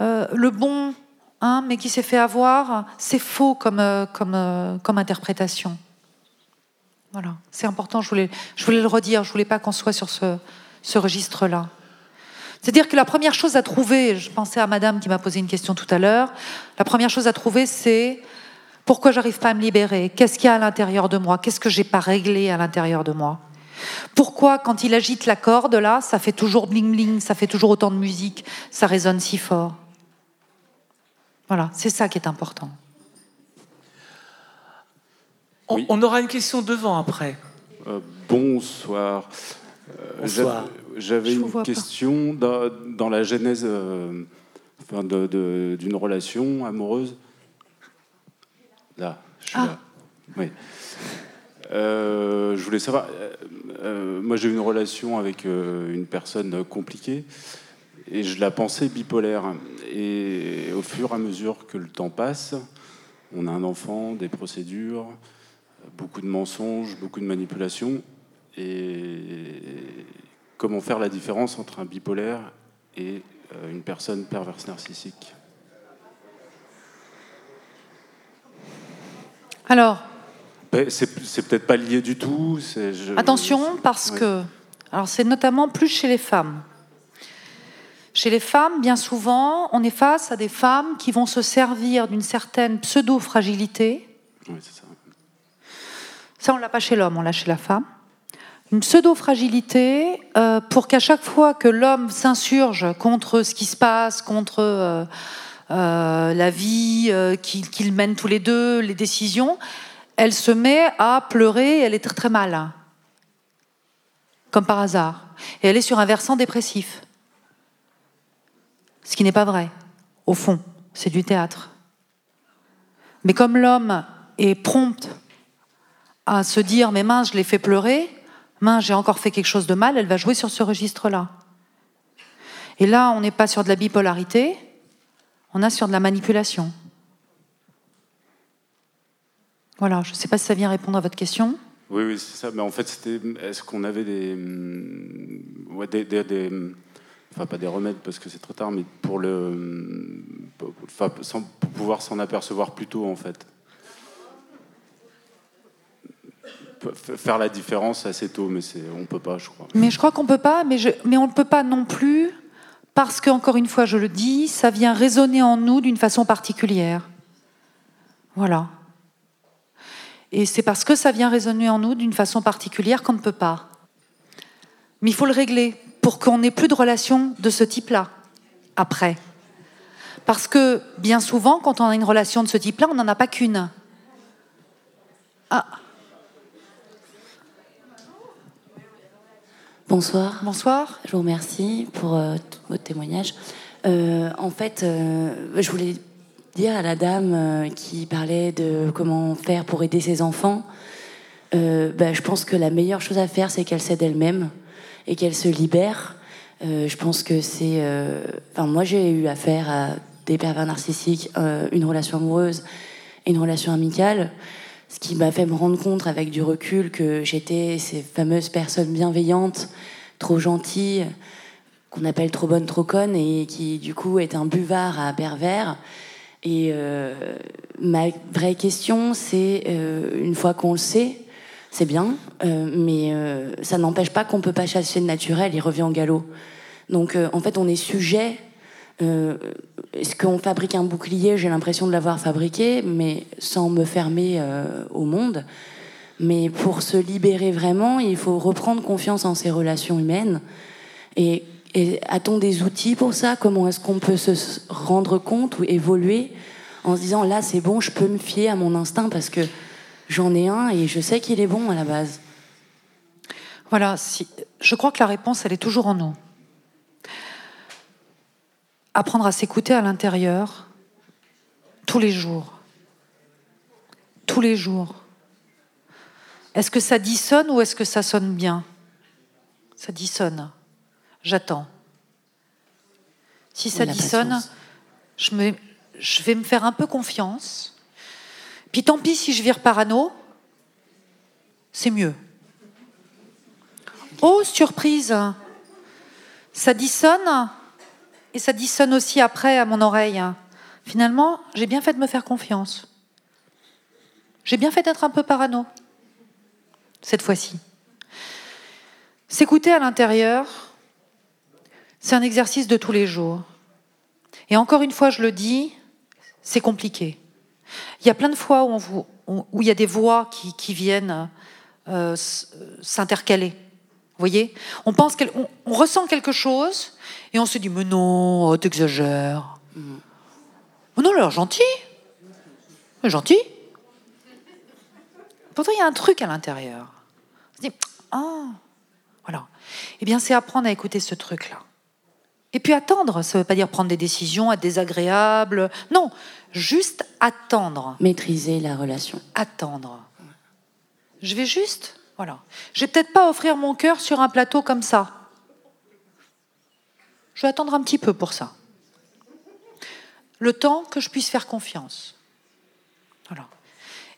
euh, le bon, hein, mais qui s'est fait avoir, c'est faux comme, comme, comme interprétation. Voilà, c'est important, je voulais, je voulais le redire, je voulais pas qu'on soit sur ce, ce registre-là. C'est-à-dire que la première chose à trouver, je pensais à madame qui m'a posé une question tout à l'heure, la première chose à trouver, c'est pourquoi j'arrive pas à me libérer? Qu'est-ce qu'il y a à l'intérieur de moi? Qu'est-ce que j'ai pas réglé à l'intérieur de moi? Pourquoi, quand il agite la corde, là, ça fait toujours bling-bling, ça fait toujours autant de musique, ça résonne si fort? Voilà, c'est ça qui est important.
On, on aura une question devant après.
Euh, bonsoir. Euh,
Bonsoir.
j'avais- une question dans, dans la genèse euh, enfin, d'une relation amoureuse. Là, je suis
Ah.
là. Oui. Euh, je voulais savoir, euh, euh, moi j'ai eu une relation avec euh, une personne compliquée et je la pensais bipolaire. Et au fur et à mesure que le temps passe, on a un enfant, des procédures, beaucoup de mensonges, beaucoup de manipulations. Et comment faire la différence entre un bipolaire et euh, une personne perverse narcissique?
Alors,
Ben, C'est peut-être pas lié du tout. je-
Attention, parce
Ouais.
que, alors c'est notamment plus chez les femmes. Chez les femmes, bien souvent, on est face à des femmes qui vont se servir d'une certaine pseudo-fragilité.
C'est ça.
Ça, on l'a pas chez l'homme, on l'a chez la femme. Une pseudo-fragilité euh, pour qu'à chaque fois que l'homme s'insurge contre ce qui se passe, contre euh, euh, la vie qu'ils qu'ils mènent tous les deux, les décisions, elle se met à pleurer, elle est très très mal. Comme par hasard. Et elle est sur un versant dépressif. Ce qui n'est pas vrai, au fond, c'est du théâtre. Mais comme l'homme est prompt à se dire mais mince, je l'ai fait pleurer, mince, j'ai encore fait quelque chose de mal, elle va jouer sur ce registre-là. Et là, on n'est pas sur de la bipolarité, on est sur de la manipulation. Voilà, je ne sais pas si ça vient répondre à votre question.
Oui, oui, c'est ça. Mais en fait, c'était. Est-ce qu'on avait des, hum, ouais, des, des- des- enfin pas des remèdes parce que c'est trop tard, mais pour le, sans- pour pouvoir s'en apercevoir plus tôt, en fait. Faire la différence assez tôt, mais on peut pas, je crois.
Mais je crois qu'on peut pas, mais, je, mais on ne peut pas non plus, parce que, encore une fois, je le dis, ça vient résonner en nous d'une façon particulière. Voilà. Et c'est parce que ça vient résonner en nous d'une façon particulière qu'on ne peut pas. Mais il faut le régler pour qu'on n'ait plus de relation de ce type-là après. Parce que bien souvent, quand on a une relation de ce type-là, on n'en a pas qu'une. Ah.
Bonsoir.
Bonsoir.
Je vous remercie pour euh, votre témoignage. Euh, en fait, euh, je voulais dire à la dame qui parlait de comment faire pour aider ses enfants. bah, je pense que la meilleure chose à faire, c'est qu'elle s'aide elle-même et qu'elle se libère. Je pense que c'est. Enfin, moi, j'ai eu affaire à des pervers narcissiques, une relation amoureuse et une relation amicale. Ce qui m'a fait me rendre compte avec du recul que j'étais ces fameuses personnes bienveillantes, trop gentilles, qu'on appelle trop bonnes, trop connes, et qui du coup est un buvard à pervers. Et euh, ma vraie question, c'est euh, une fois qu'on le sait, c'est bien, euh, mais ça n'empêche pas qu'on peut pas chasser le naturel, il revient au galop. Donc en fait, on est sujet. Euh, Est-ce qu'on fabrique un bouclier J'ai l'impression de l'avoir fabriqué, mais sans me fermer euh, au monde. Mais pour se libérer vraiment, il faut reprendre confiance en ses relations humaines. Et, et a-t-on des outils pour ça? Comment est-ce qu'on peut se rendre compte ou évoluer en se disant là c'est bon, je peux me fier à mon instinct parce que j'en ai un et je sais qu'il est bon à la base?
Voilà, si, je crois que la réponse, elle est toujours en nous. Apprendre à s'écouter à l'intérieur tous les jours. Tous les jours. Est-ce que ça dissonne ou est-ce que ça sonne bien? Ça dissonne. J'attends. Si ça dissonne, je, me, je vais me faire un peu confiance. Puis tant pis si je vire parano, c'est mieux. Oh, surprise Ça dissonne et ça dissonne aussi après à mon oreille. Finalement, j'ai bien fait de me faire confiance. J'ai bien fait d'être un peu parano, cette fois-ci. S'écouter à l'intérieur, c'est un exercice de tous les jours. Et encore une fois, je le dis, c'est compliqué. Il y a plein de fois où, il y a des voix qui, viennent euh, s'intercaler. Vous voyez? On, pense on ressent quelque chose et on se dit Mais non, oh, t'exagères. Mais non, alors gentil. Mais Gentil. Pourtant, il y a un truc à l'intérieur. On se dit Ah, voilà. Eh bien, c'est apprendre à écouter ce truc-là. Et puis attendre, ça ne veut pas dire prendre des décisions, être désagréable. Non, juste attendre.
Maîtriser la relation.
Attendre. Je vais juste, voilà. Je vais peut-être pas offrir mon cœur sur un plateau comme ça. Je vais attendre un petit peu pour ça. Le temps que je puisse faire confiance. Voilà.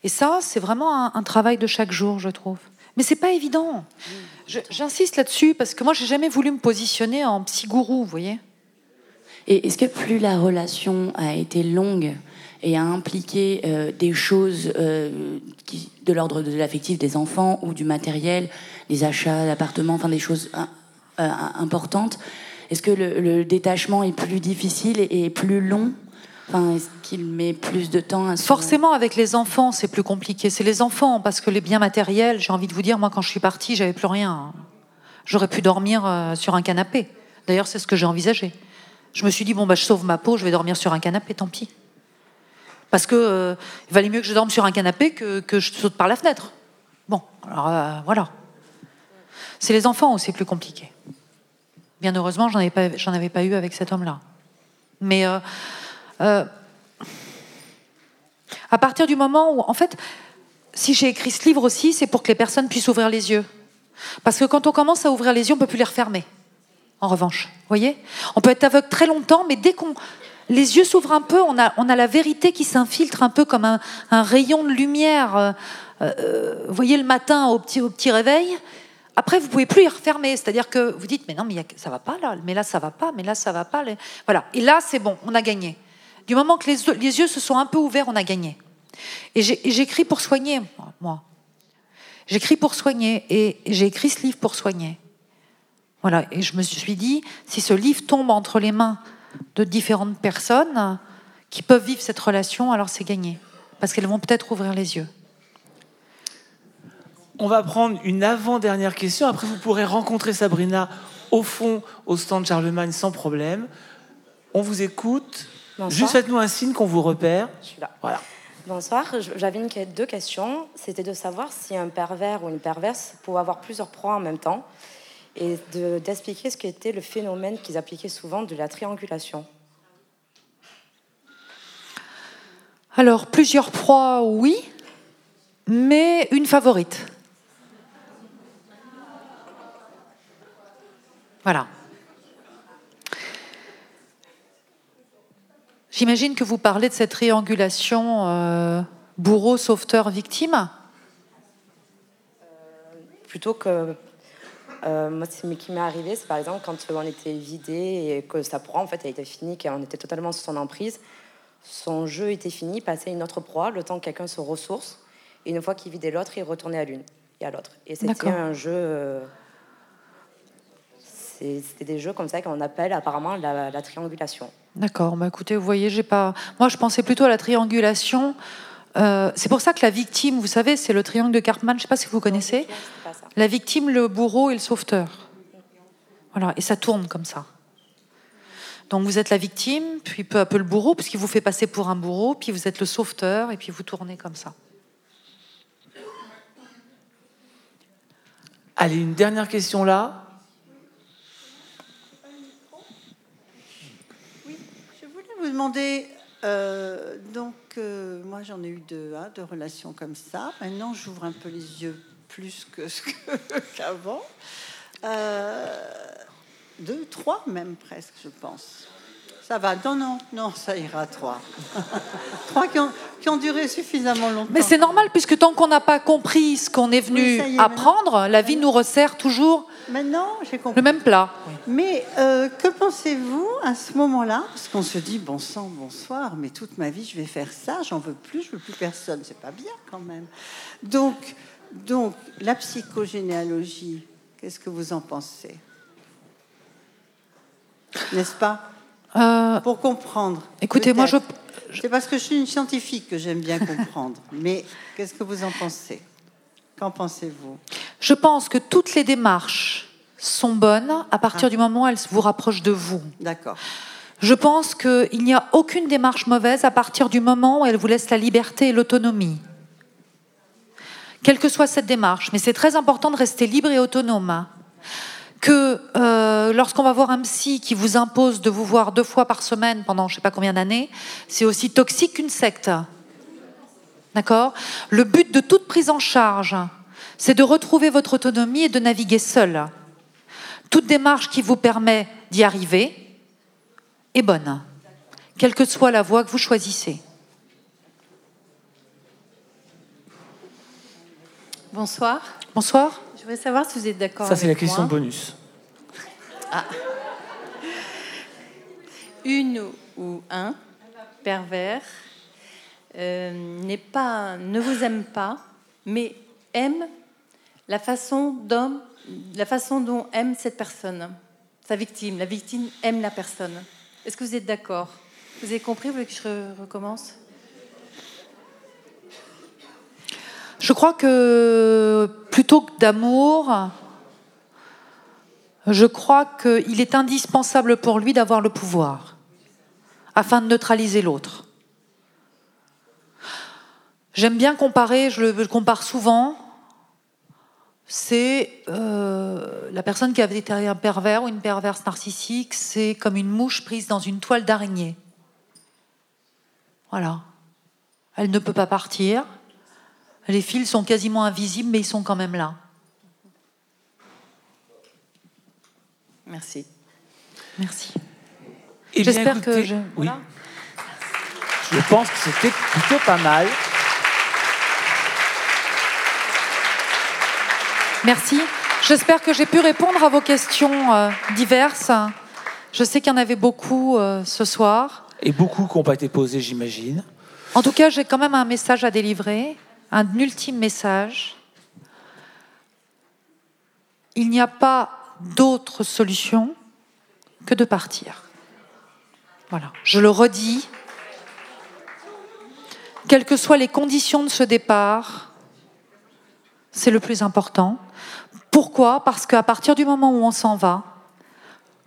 Et ça, c'est vraiment un, travail de chaque jour, je trouve. Mais c'est pas évident. J'insiste là-dessus parce que moi, j'ai jamais voulu me positionner en psy-gourou, vous voyez.
Et est-ce que plus la relation a été longue et a impliqué euh, des choses euh, de l'ordre de l'affectif des enfants ou du matériel, des achats d'appartements, enfin des choses euh, importantes, est-ce que le, détachement est plus difficile et, plus long est-ce qu'il met plus de temps.
Forcément, avec les enfants, c'est plus compliqué. C'est les enfants, parce que les biens matériels, j'ai envie de vous dire, moi, quand je suis partie, j'avais plus rien. J'aurais pu dormir euh, sur un canapé. D'ailleurs, c'est ce que j'ai envisagé. Je me suis dit, bon, bah, je sauve ma peau, je vais dormir sur un canapé, tant pis. Parce que euh, valait mieux que je dorme sur un canapé que, que je saute par la fenêtre. Bon, alors euh, voilà. C'est les enfants où c'est plus compliqué. Bien heureusement, j'en avais pas, eu avec cet homme-là. Mais euh, euh, à partir du moment où, en fait, si j'ai écrit ce livre aussi, c'est pour que les personnes puissent ouvrir les yeux. Parce que quand on commence à ouvrir les yeux, on peut plus les refermer. En revanche, vous voyez, on peut être aveugle très longtemps, mais dès qu'on les yeux s'ouvrent un peu, on a, la vérité qui s'infiltre un peu comme un, rayon de lumière. euh, vous voyez le matin au petit, au petit réveil. Après, vous pouvez plus les refermer. C'est-à-dire que vous dites, mais non, mais y ça va pas là, mais là ça va pas, mais là ça va pas. Voilà. Et là, c'est bon, on a gagné. Du moment que les, yeux se sont un peu ouverts, on a gagné. Et j'écris pour soigner, moi. J'écris pour soigner et j'ai écrit ce livre pour soigner. Voilà, et je me suis dit, si ce livre tombe entre les mains de différentes personnes qui peuvent vivre cette relation, alors c'est gagné. Parce qu'elles vont peut-être ouvrir les yeux.
On va prendre une avant-dernière question. Après, vous pourrez rencontrer Sabrina au fond, au stand Charlemagne, sans problème. On vous écoute.
Bonsoir.
Juste faites-nous un signe qu'on vous repère.
Je suis là.
Voilà.
Bonsoir, j'avais une, deux questions. C'était de savoir si un pervers ou une perverse pouvait avoir plusieurs proies en même temps et de- d'expliquer ce qu'était le phénomène qu'ils appliquaient souvent de la triangulation.
Alors, plusieurs proies, oui, mais une favorite. Voilà. J'imagine que vous parlez de cette triangulation euh, bourreau, sauveteur, victime.
Plutôt que. euh, moi, ce qui m'est arrivé, c'est par exemple quand on était vidé et que sa proie en fait, elle était finie, qu'on était totalement sous son emprise. Son jeu était fini, passait une autre proie, le temps que quelqu'un se ressource. Et une fois qu'il vidait l'autre, il retournait à l'une et à l'autre. Et c'était un jeu. euh, C'était des jeux comme ça qu'on appelle apparemment la, la triangulation.
D'accord, bah écoutez, vous voyez, j'ai pas. Moi, je pensais plutôt à la triangulation. Euh, c'est pour ça que la victime, vous savez, c'est le triangle de Cartman, je ne sais pas si vous connaissez. La victime, le bourreau et le sauveteur. Voilà, et ça tourne comme ça. Donc vous êtes la victime, puis peu à peu le bourreau, puisqu'il vous fait passer pour un bourreau, puis vous êtes le sauveteur, et puis vous tournez comme ça.
Allez, une dernière question là.
Demander, euh, donc euh, moi j'en ai eu deux, hein, de relations comme ça. Maintenant j'ouvre un peu les yeux plus que ce qu'avant. Euh, deux, trois même presque, je pense. Ça va, non, non, non, ça ira, trois. trois qui ont, qui ont duré suffisamment longtemps.
Mais c'est normal, puisque tant qu'on n'a pas compris ce qu'on est venu
Oui, est,
apprendre, la vie nous resserre toujours
Maintenant, compris.
le même plat.
Mais euh, que pensez-vous à ce moment-là? Parce qu'on se dit, bon sang, bonsoir, mais toute ma vie, je vais faire ça, j'en veux plus, je veux plus personne. C'est pas bien quand même. Donc, donc la psychogénéalogie, qu'est-ce que vous en pensez? N'est-ce pas? Pour comprendre.
Euh, Écoutez, moi, je-.
C'est parce que je suis une scientifique que j'aime bien comprendre. mais qu'est-ce que vous en pensez? Qu'en pensez-vous?
Je pense que toutes les démarches sont bonnes à
Ah.
partir du moment où elles vous rapprochent de vous.
D'accord.
Je pense qu'il n'y a aucune démarche mauvaise à partir du moment où elle vous laisse la liberté et l'autonomie. Quelle que soit cette démarche, mais c'est très important de rester libre et autonome. Que euh, lorsqu'on va voir un psy qui vous impose de vous voir deux fois par semaine pendant je ne sais pas combien d'années, c'est aussi toxique qu'une secte. D'accord? Le but de toute prise en charge, c'est de retrouver votre autonomie et de naviguer seul. Toute démarche qui vous permet d'y arriver est bonne, quelle que soit la voie que vous choisissez.
Bonsoir.
Bonsoir.
Je voudrais savoir si vous êtes d'accord
Ça, c'est la question
moi.
bonus.
Ah. Une ou- un pervers euh, n'est pas, ne vous aime pas, mais aime la façon, d'homme- la façon dont aime cette personne, sa victime. La victime aime la personne. Est-ce que vous êtes d'accord? Vous avez compris? Vous voulez que je re- recommence?
Je crois que plutôt que d'amour, je crois qu'il est indispensable pour lui d'avoir le pouvoir afin de neutraliser l'autre. J'aime bien comparer, je le, compare souvent. C'est euh, la personne qui avait été un pervers ou une perverse narcissique, c'est comme une mouche prise dans une toile d'araignée. Voilà. Elle ne peut pas partir. Les fils sont quasiment invisibles, mais ils sont quand même là.
Merci.
Merci.
Eh
J'espère que je.
Oui. Je pense que c'était plutôt pas mal.
Merci. J'espère que j'ai pu répondre à vos questions euh, diverses. Je sais qu'il y en avait beaucoup euh, ce soir.
Et beaucoup qui n'ont pas été posés, j'imagine.
En tout cas, j'ai quand même un message à délivrer, un ultime message. il n'y a pas d'autre solution que de partir. Voilà, je le redis. Quelles que soient les conditions de ce départ, c'est le plus important. Pourquoi? Parce qu'à partir du moment où on s'en va,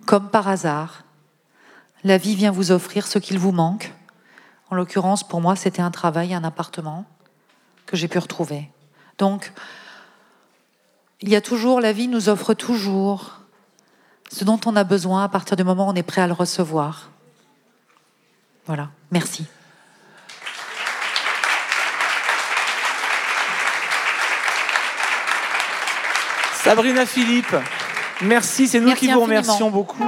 comme par hasard, la vie vient vous offrir ce qu'il vous manque. En l'occurrence, pour moi, c'était un travail, un appartement que j'ai pu retrouver. Donc, il y a toujours, la vie nous offre toujours ce dont on a besoin à partir du moment où on est prêt à le recevoir. Voilà, merci.
Sabrina Philippe, merci, c'est nous
Merci
qui vous
infiniment.
remercions beaucoup.